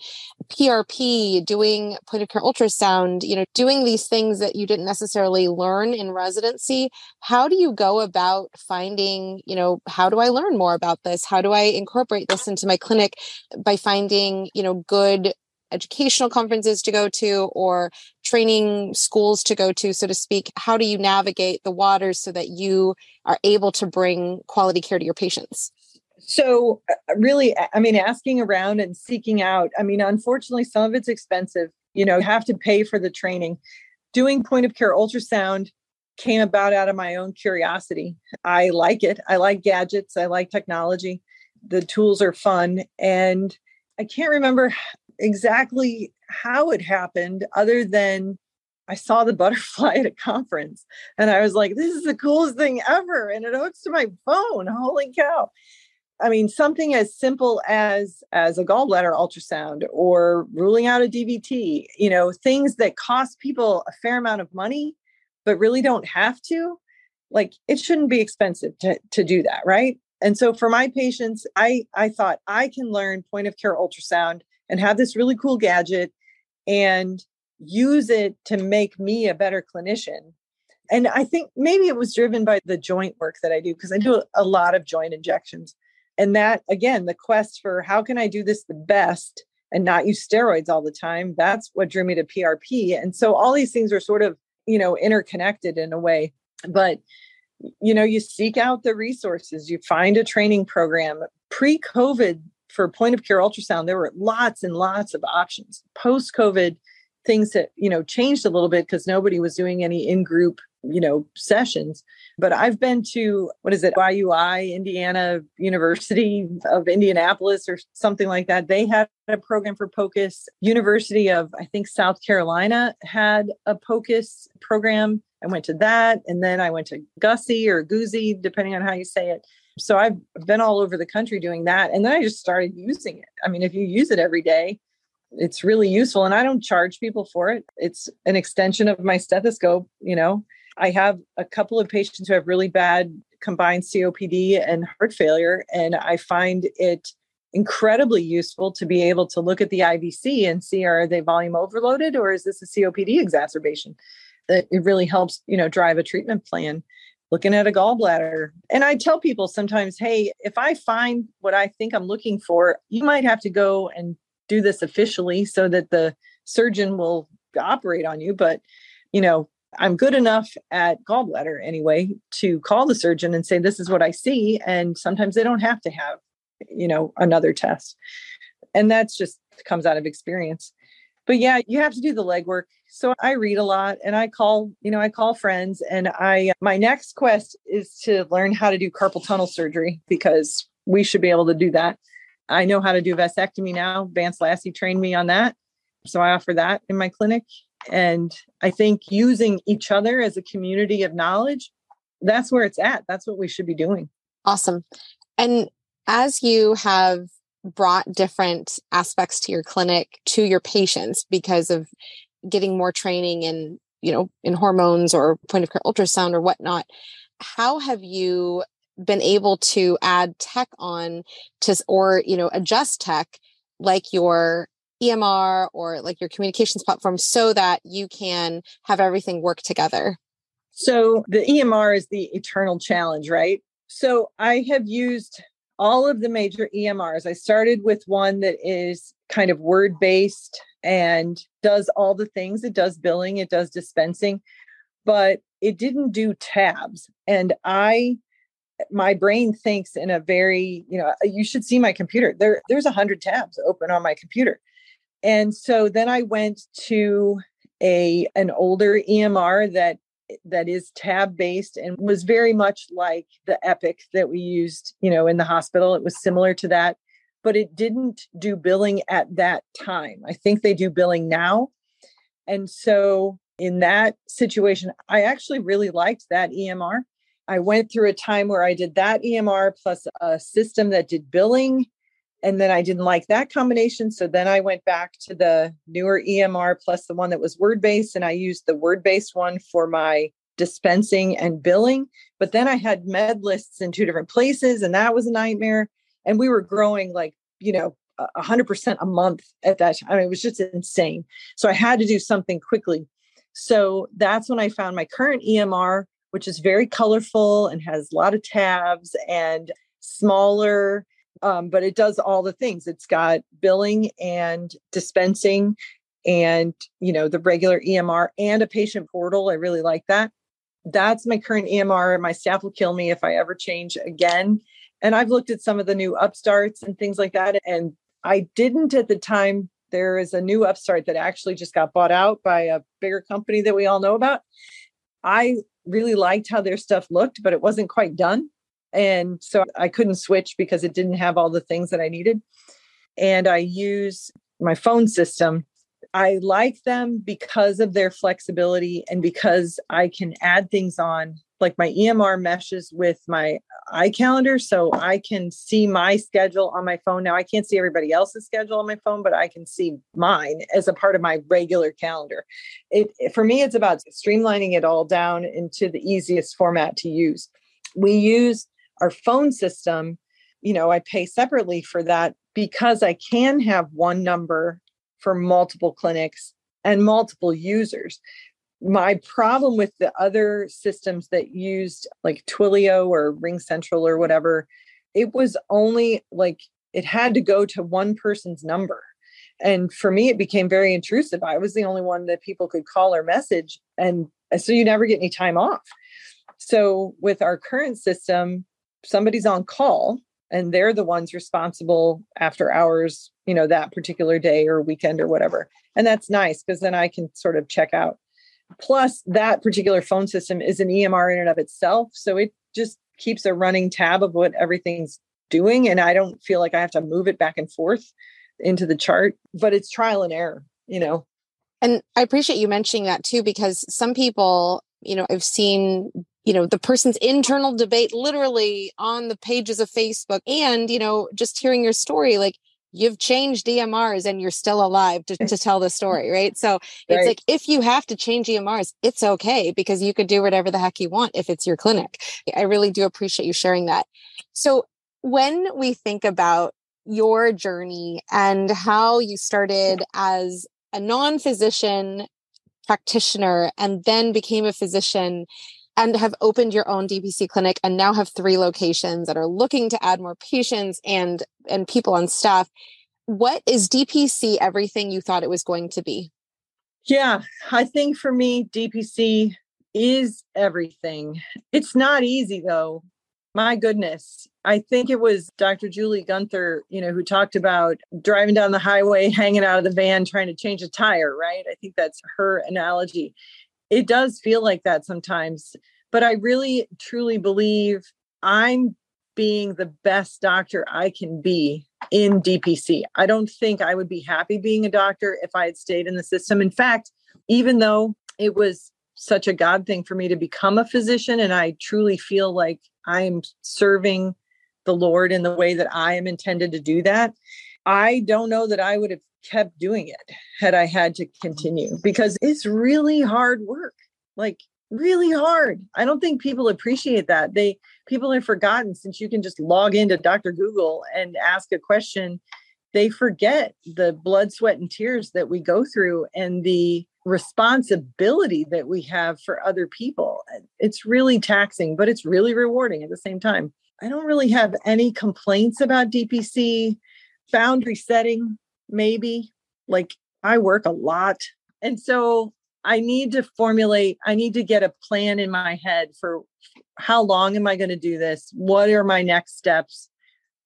prp doing point of care ultrasound you know doing these things that you didn't necessarily learn in residency. How do you go about finding you know how do i learn more about this? How do i incorporate this into my clinic by finding you know good educational conferences to go to or training schools to go to, so to speak? How do you navigate the waters so that you are able to bring quality care to your patients? So, uh, really, I mean, asking around and seeking out. I mean, unfortunately, some of it's expensive. You know, you have to pay for the training. Doing point of care ultrasound came about out of my own curiosity. I like it. I like gadgets. I like technology. The tools are fun. And I can't remember exactly how it happened other than I saw the butterfly at a conference and I was like, this is the coolest thing ever. And it hooks to my phone. Holy cow. I mean, something as simple as as a gallbladder ultrasound or ruling out a DVT, you know, things that cost people a fair amount of money, but really don't have to. Like it shouldn't be expensive to, to do that, right? And so for my patients, I I thought I can learn point of care ultrasound and have this really cool gadget and use it to make me a better clinician. And I think maybe it was driven by the joint work that I do because I do a lot of joint injections. And that, again, the quest for how can I do this the best and not use steroids all the time, that's what drew me to PRP. And so all these things are sort of, you know, interconnected in a way. But, you know, you seek out the resources, you find a training program. Pre COVID, for point of care ultrasound, there were lots and lots of options. Post COVID, things that you know changed a little bit because nobody was doing any in group you know sessions. But i've been to what is it iui indiana university of indianapolis or something like that. They had a program for pocus. University of i think south carolina had a pocus program. I went to that and then i went to gussie or Guzzi, depending on how you say it so I've been all over the country doing that. And then I just started using it. I mean, if you use it every day, it's really useful. And I don't charge people for it. It's an extension of my stethoscope. You know, I have a couple of patients who have really bad combined COPD and heart failure. And I find it incredibly useful to be able to look at the IVC and see are they volume overloaded or is this a COPD exacerbation? It really helps, you know, drive a treatment plan looking at a gallbladder. And I tell people sometimes, hey, if I find what I think I'm looking for, you might have to go and do this officially so that the surgeon will operate on you. But, you know, I'm good enough at gallbladder anyway to call the surgeon and say, this is what I see. And sometimes they don't have to have, you know, another test. And that's just comes out of experience. But yeah, you have to do the legwork so I read a lot and I call, you know, I call friends and I uh, my next quest is to learn how to do carpal tunnel surgery because we should be able to do that. I know how to do vasectomy now. Vance Lassie trained me on that. So I offer that in my clinic. And I think using each other as a community of knowledge, that's where it's at. That's what we should be doing. Awesome. And as you have brought different aspects to your clinic to your patients because of getting more training in, you know, in hormones or point of care ultrasound or whatnot, how have you been able to add tech on to or you know adjust tech like your EMR or like your communications platform so that you can have everything work together? So the EMR is the eternal challenge, right? So I have used all of the major EMRs. I started with one that is kind of word based and does all the things. It does billing, it does dispensing, but it didn't do tabs. And I my brain thinks in a very you know you should see my computer there there's a hundred tabs open on my computer and so then i went to a an older emr that that is tab based and was very much like the epic that we used you know in the hospital. It was similar to that but it didn't do billing at that time. I think they do billing now. And so in that situation i actually really liked that emr I went through a time where I did that EMR plus a system that did billing. And then I didn't like that combination. So then I went back to the newer EMR plus the one that was word based. And I used the word based one for my dispensing and billing. But then I had med lists in two different places, and that was a nightmare. And we were growing like, you know, 100% a month at that time. I mean, it was just insane. So I had to do something quickly. So that's when I found my current EMR, which is very colorful and has a lot of tabs and smaller um, but it does all the things. It's got billing and dispensing and you know the regular emr and a patient portal. I really like that. That's my current emr my staff will kill me if i ever change again. And i've looked at some of the new upstarts and things like that and i didn't at the time. There is a new upstart that actually just got bought out by a bigger company that we all know about. I really liked how their stuff looked, but it wasn't quite done. And so I couldn't switch because it didn't have all the things that I needed. And I use my phone system. I like them because of their flexibility and because I can add things on like my EMR meshes with my iCalendar. So I can see my schedule on my phone. Now I can't see everybody else's schedule on my phone, but I can see mine as a part of my regular calendar. It for me, it's about streamlining it all down into the easiest format to use. We use our phone system. You know, I pay separately for that because I can have one number for multiple clinics and multiple users my problem with the other systems that used like Twilio or RingCentral or whatever, it was only like it had to go to one person's number. And for me, it became very intrusive. I was the only one that people could call or message. And uh, so you never get any time off. So with our current system, somebody's on call and they're the ones responsible after hours, you know, that particular day or weekend or whatever. And that's nice because then I can sort of check out. Plus, that particular phone system is an EMR in and of itself. So it just keeps a running tab of what everything's doing. And I don't feel like I have to move it back and forth into the chart, but it's trial and error, you know. And I appreciate you mentioning that too, because some people, you know, I've seen you know the person's internal debate literally on the pages of facebook and you know just hearing your story like you've changed EMRs and you're still alive to, to tell the story, right? So it's right. like if you have to change EMRs, it's okay because you could do whatever the heck you want if it's your clinic. I really do appreciate you sharing that. So when we think about your journey and how you started as a non physician practitioner and then became a physician and have opened your own DPC clinic and now have three locations that are looking to add more patients and and people on staff. What is DPC everything you thought it was going to be? Yeah, I think for me DPC is everything. It's not easy though. My goodness. I think it was Dr. Julie Gunther, you know, who talked about driving down the highway, hanging out of the van, trying to change a tire, right? I think that's her analogy it does feel like that sometimes but i really truly believe i'm being the best doctor i can be in dpc i don't think i would be happy being a doctor if i had stayed in the system. In fact even though it was such a God thing for me to become a physician, and I truly feel like I am serving the Lord in the way that I am intended to do that, I don't know that I would have kept doing it had I had to continue because it's really hard work. Like really hard. I don't think people appreciate that. They people have forgotten since you can just log into Dr. Google and ask a question, they forget the blood, sweat and tears that we go through and the responsibility that we have for other people. It's really taxing, but it's really rewarding at the same time. I don't really have any complaints about DPC boundary setting maybe like I work a lot. And so I need to formulate, I need to get a plan in my head for how long am I going to do this? What are my next steps?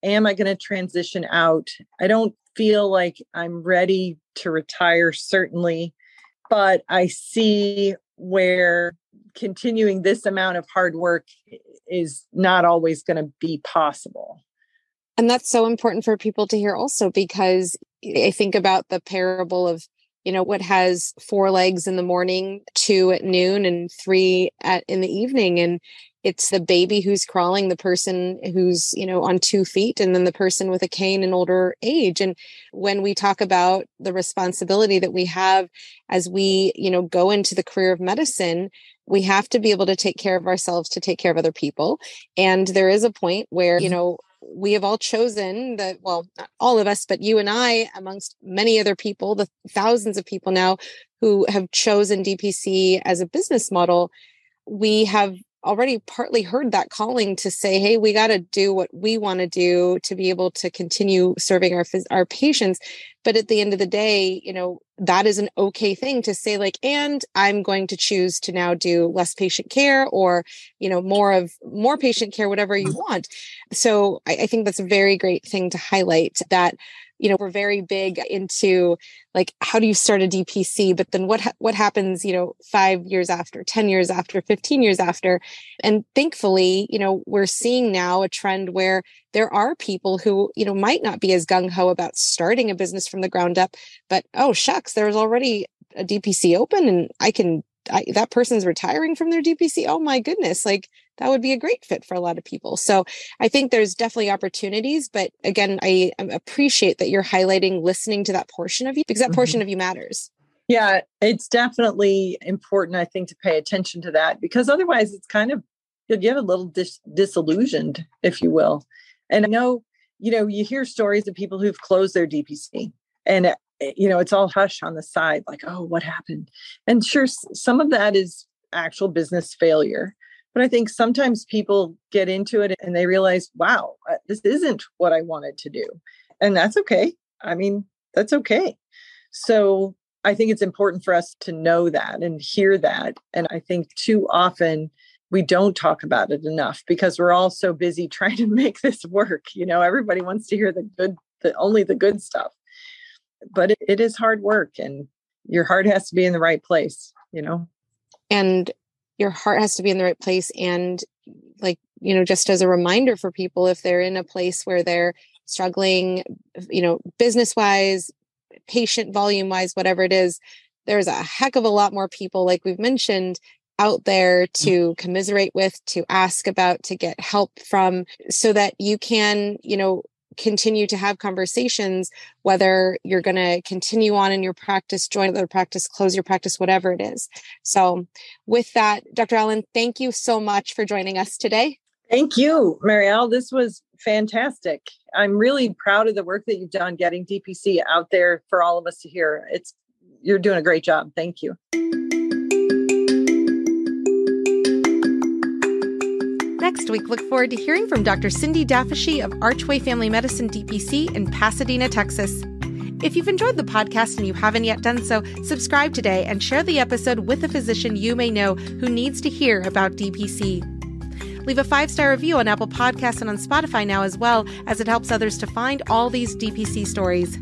Am I going to transition out? I don't feel like I'm ready to retire, certainly, but I see where continuing this amount of hard work is not always going to be possible. And that's so important for people to hear also because I think about the parable of, you know, what has four legs in the morning, two at noon, and three at in the evening. And it's the baby who's crawling, the person who's, you know, on two feet, and then the person with a cane in older age. And when we talk about the responsibility that we have as we, you know, go into the career of medicine, we have to be able to take care of ourselves to take care of other people. And there is a point where, you mm-hmm. know, we have all chosen that, well, not all of us, but you and I, amongst many other people, the thousands of people now who have chosen DPC as a business model, we have already partly heard that calling to say hey we got to do what we want to do to be able to continue serving our our patients. But at the end of the day you know that is an okay thing to say like and i'm going to choose to now do less patient care or you know more of more patient care whatever you mm-hmm. want so I, I think that's a very great thing to highlight that you know we're very big into like how do you start a dpc but then what ha- what happens you know 5 years after 10 years after 15 years after and thankfully you know we're seeing now a trend where there are people who you know might not be as gung ho about starting a business from the ground up but oh shucks there's already a dpc open and i can I, that person's retiring from their DPC. Oh my goodness, like that would be a great fit for a lot of people. So I think there's definitely opportunities, but again, I appreciate that you're highlighting listening to that portion of you because that portion mm-hmm. of you matters. Yeah, it's definitely important, I think, to pay attention to that because otherwise it's kind of, you'll get a little dis- disillusioned, if you will. And I know, you know, you hear stories of people who've closed their DPC and Eh, you know it's all hush on the side like oh what happened and sure some of that is actual business failure but i think sometimes people get into it and they realize wow this isn't what i wanted to do. And that's okay. I mean that's okay. So i think it's important for us to know that and hear that. And i think too often we don't talk about it enough because we're all so busy trying to make this work you know? Everybody wants to hear the good the only the good stuff. But it, it is hard work and your heart has to be in the right place, you know? And your heart has to be in the right place. And like, you know, just as a reminder for people, if they're in a place where they're struggling, you know, business wise, patient volume wise, whatever it is, there's a heck of a lot more people, like we've mentioned, out there mm. to commiserate with, to ask about, to get help from, so that you can, you know, continue to have conversations, whether you're going to continue on in your practice, join another practice, close your practice, whatever it is. So, with that, Dr. Allen, thank you so much for joining us today. Thank you, Marielle. This was fantastic. I'm really proud of the work that you've done getting DPC out there for all of us to hear. It's you're doing a great job. Thank you. Next week, look forward to hearing from Dr. Cindy Dafishy of Archway Family Medicine DPC in Pasadena, Texas. If you've enjoyed the podcast and you haven't yet done so, subscribe today and share the episode with a physician you may know who needs to hear about DPC. Leave a five star review on Apple Podcasts and on Spotify now as well, as it helps others to find all these DPC stories.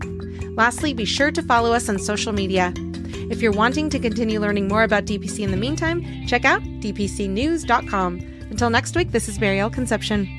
Lastly, be sure to follow us on social media. If you're wanting to continue learning more about DPC in the meantime, check out dpcnews.com. Until next week, this is Marielle Concepcion.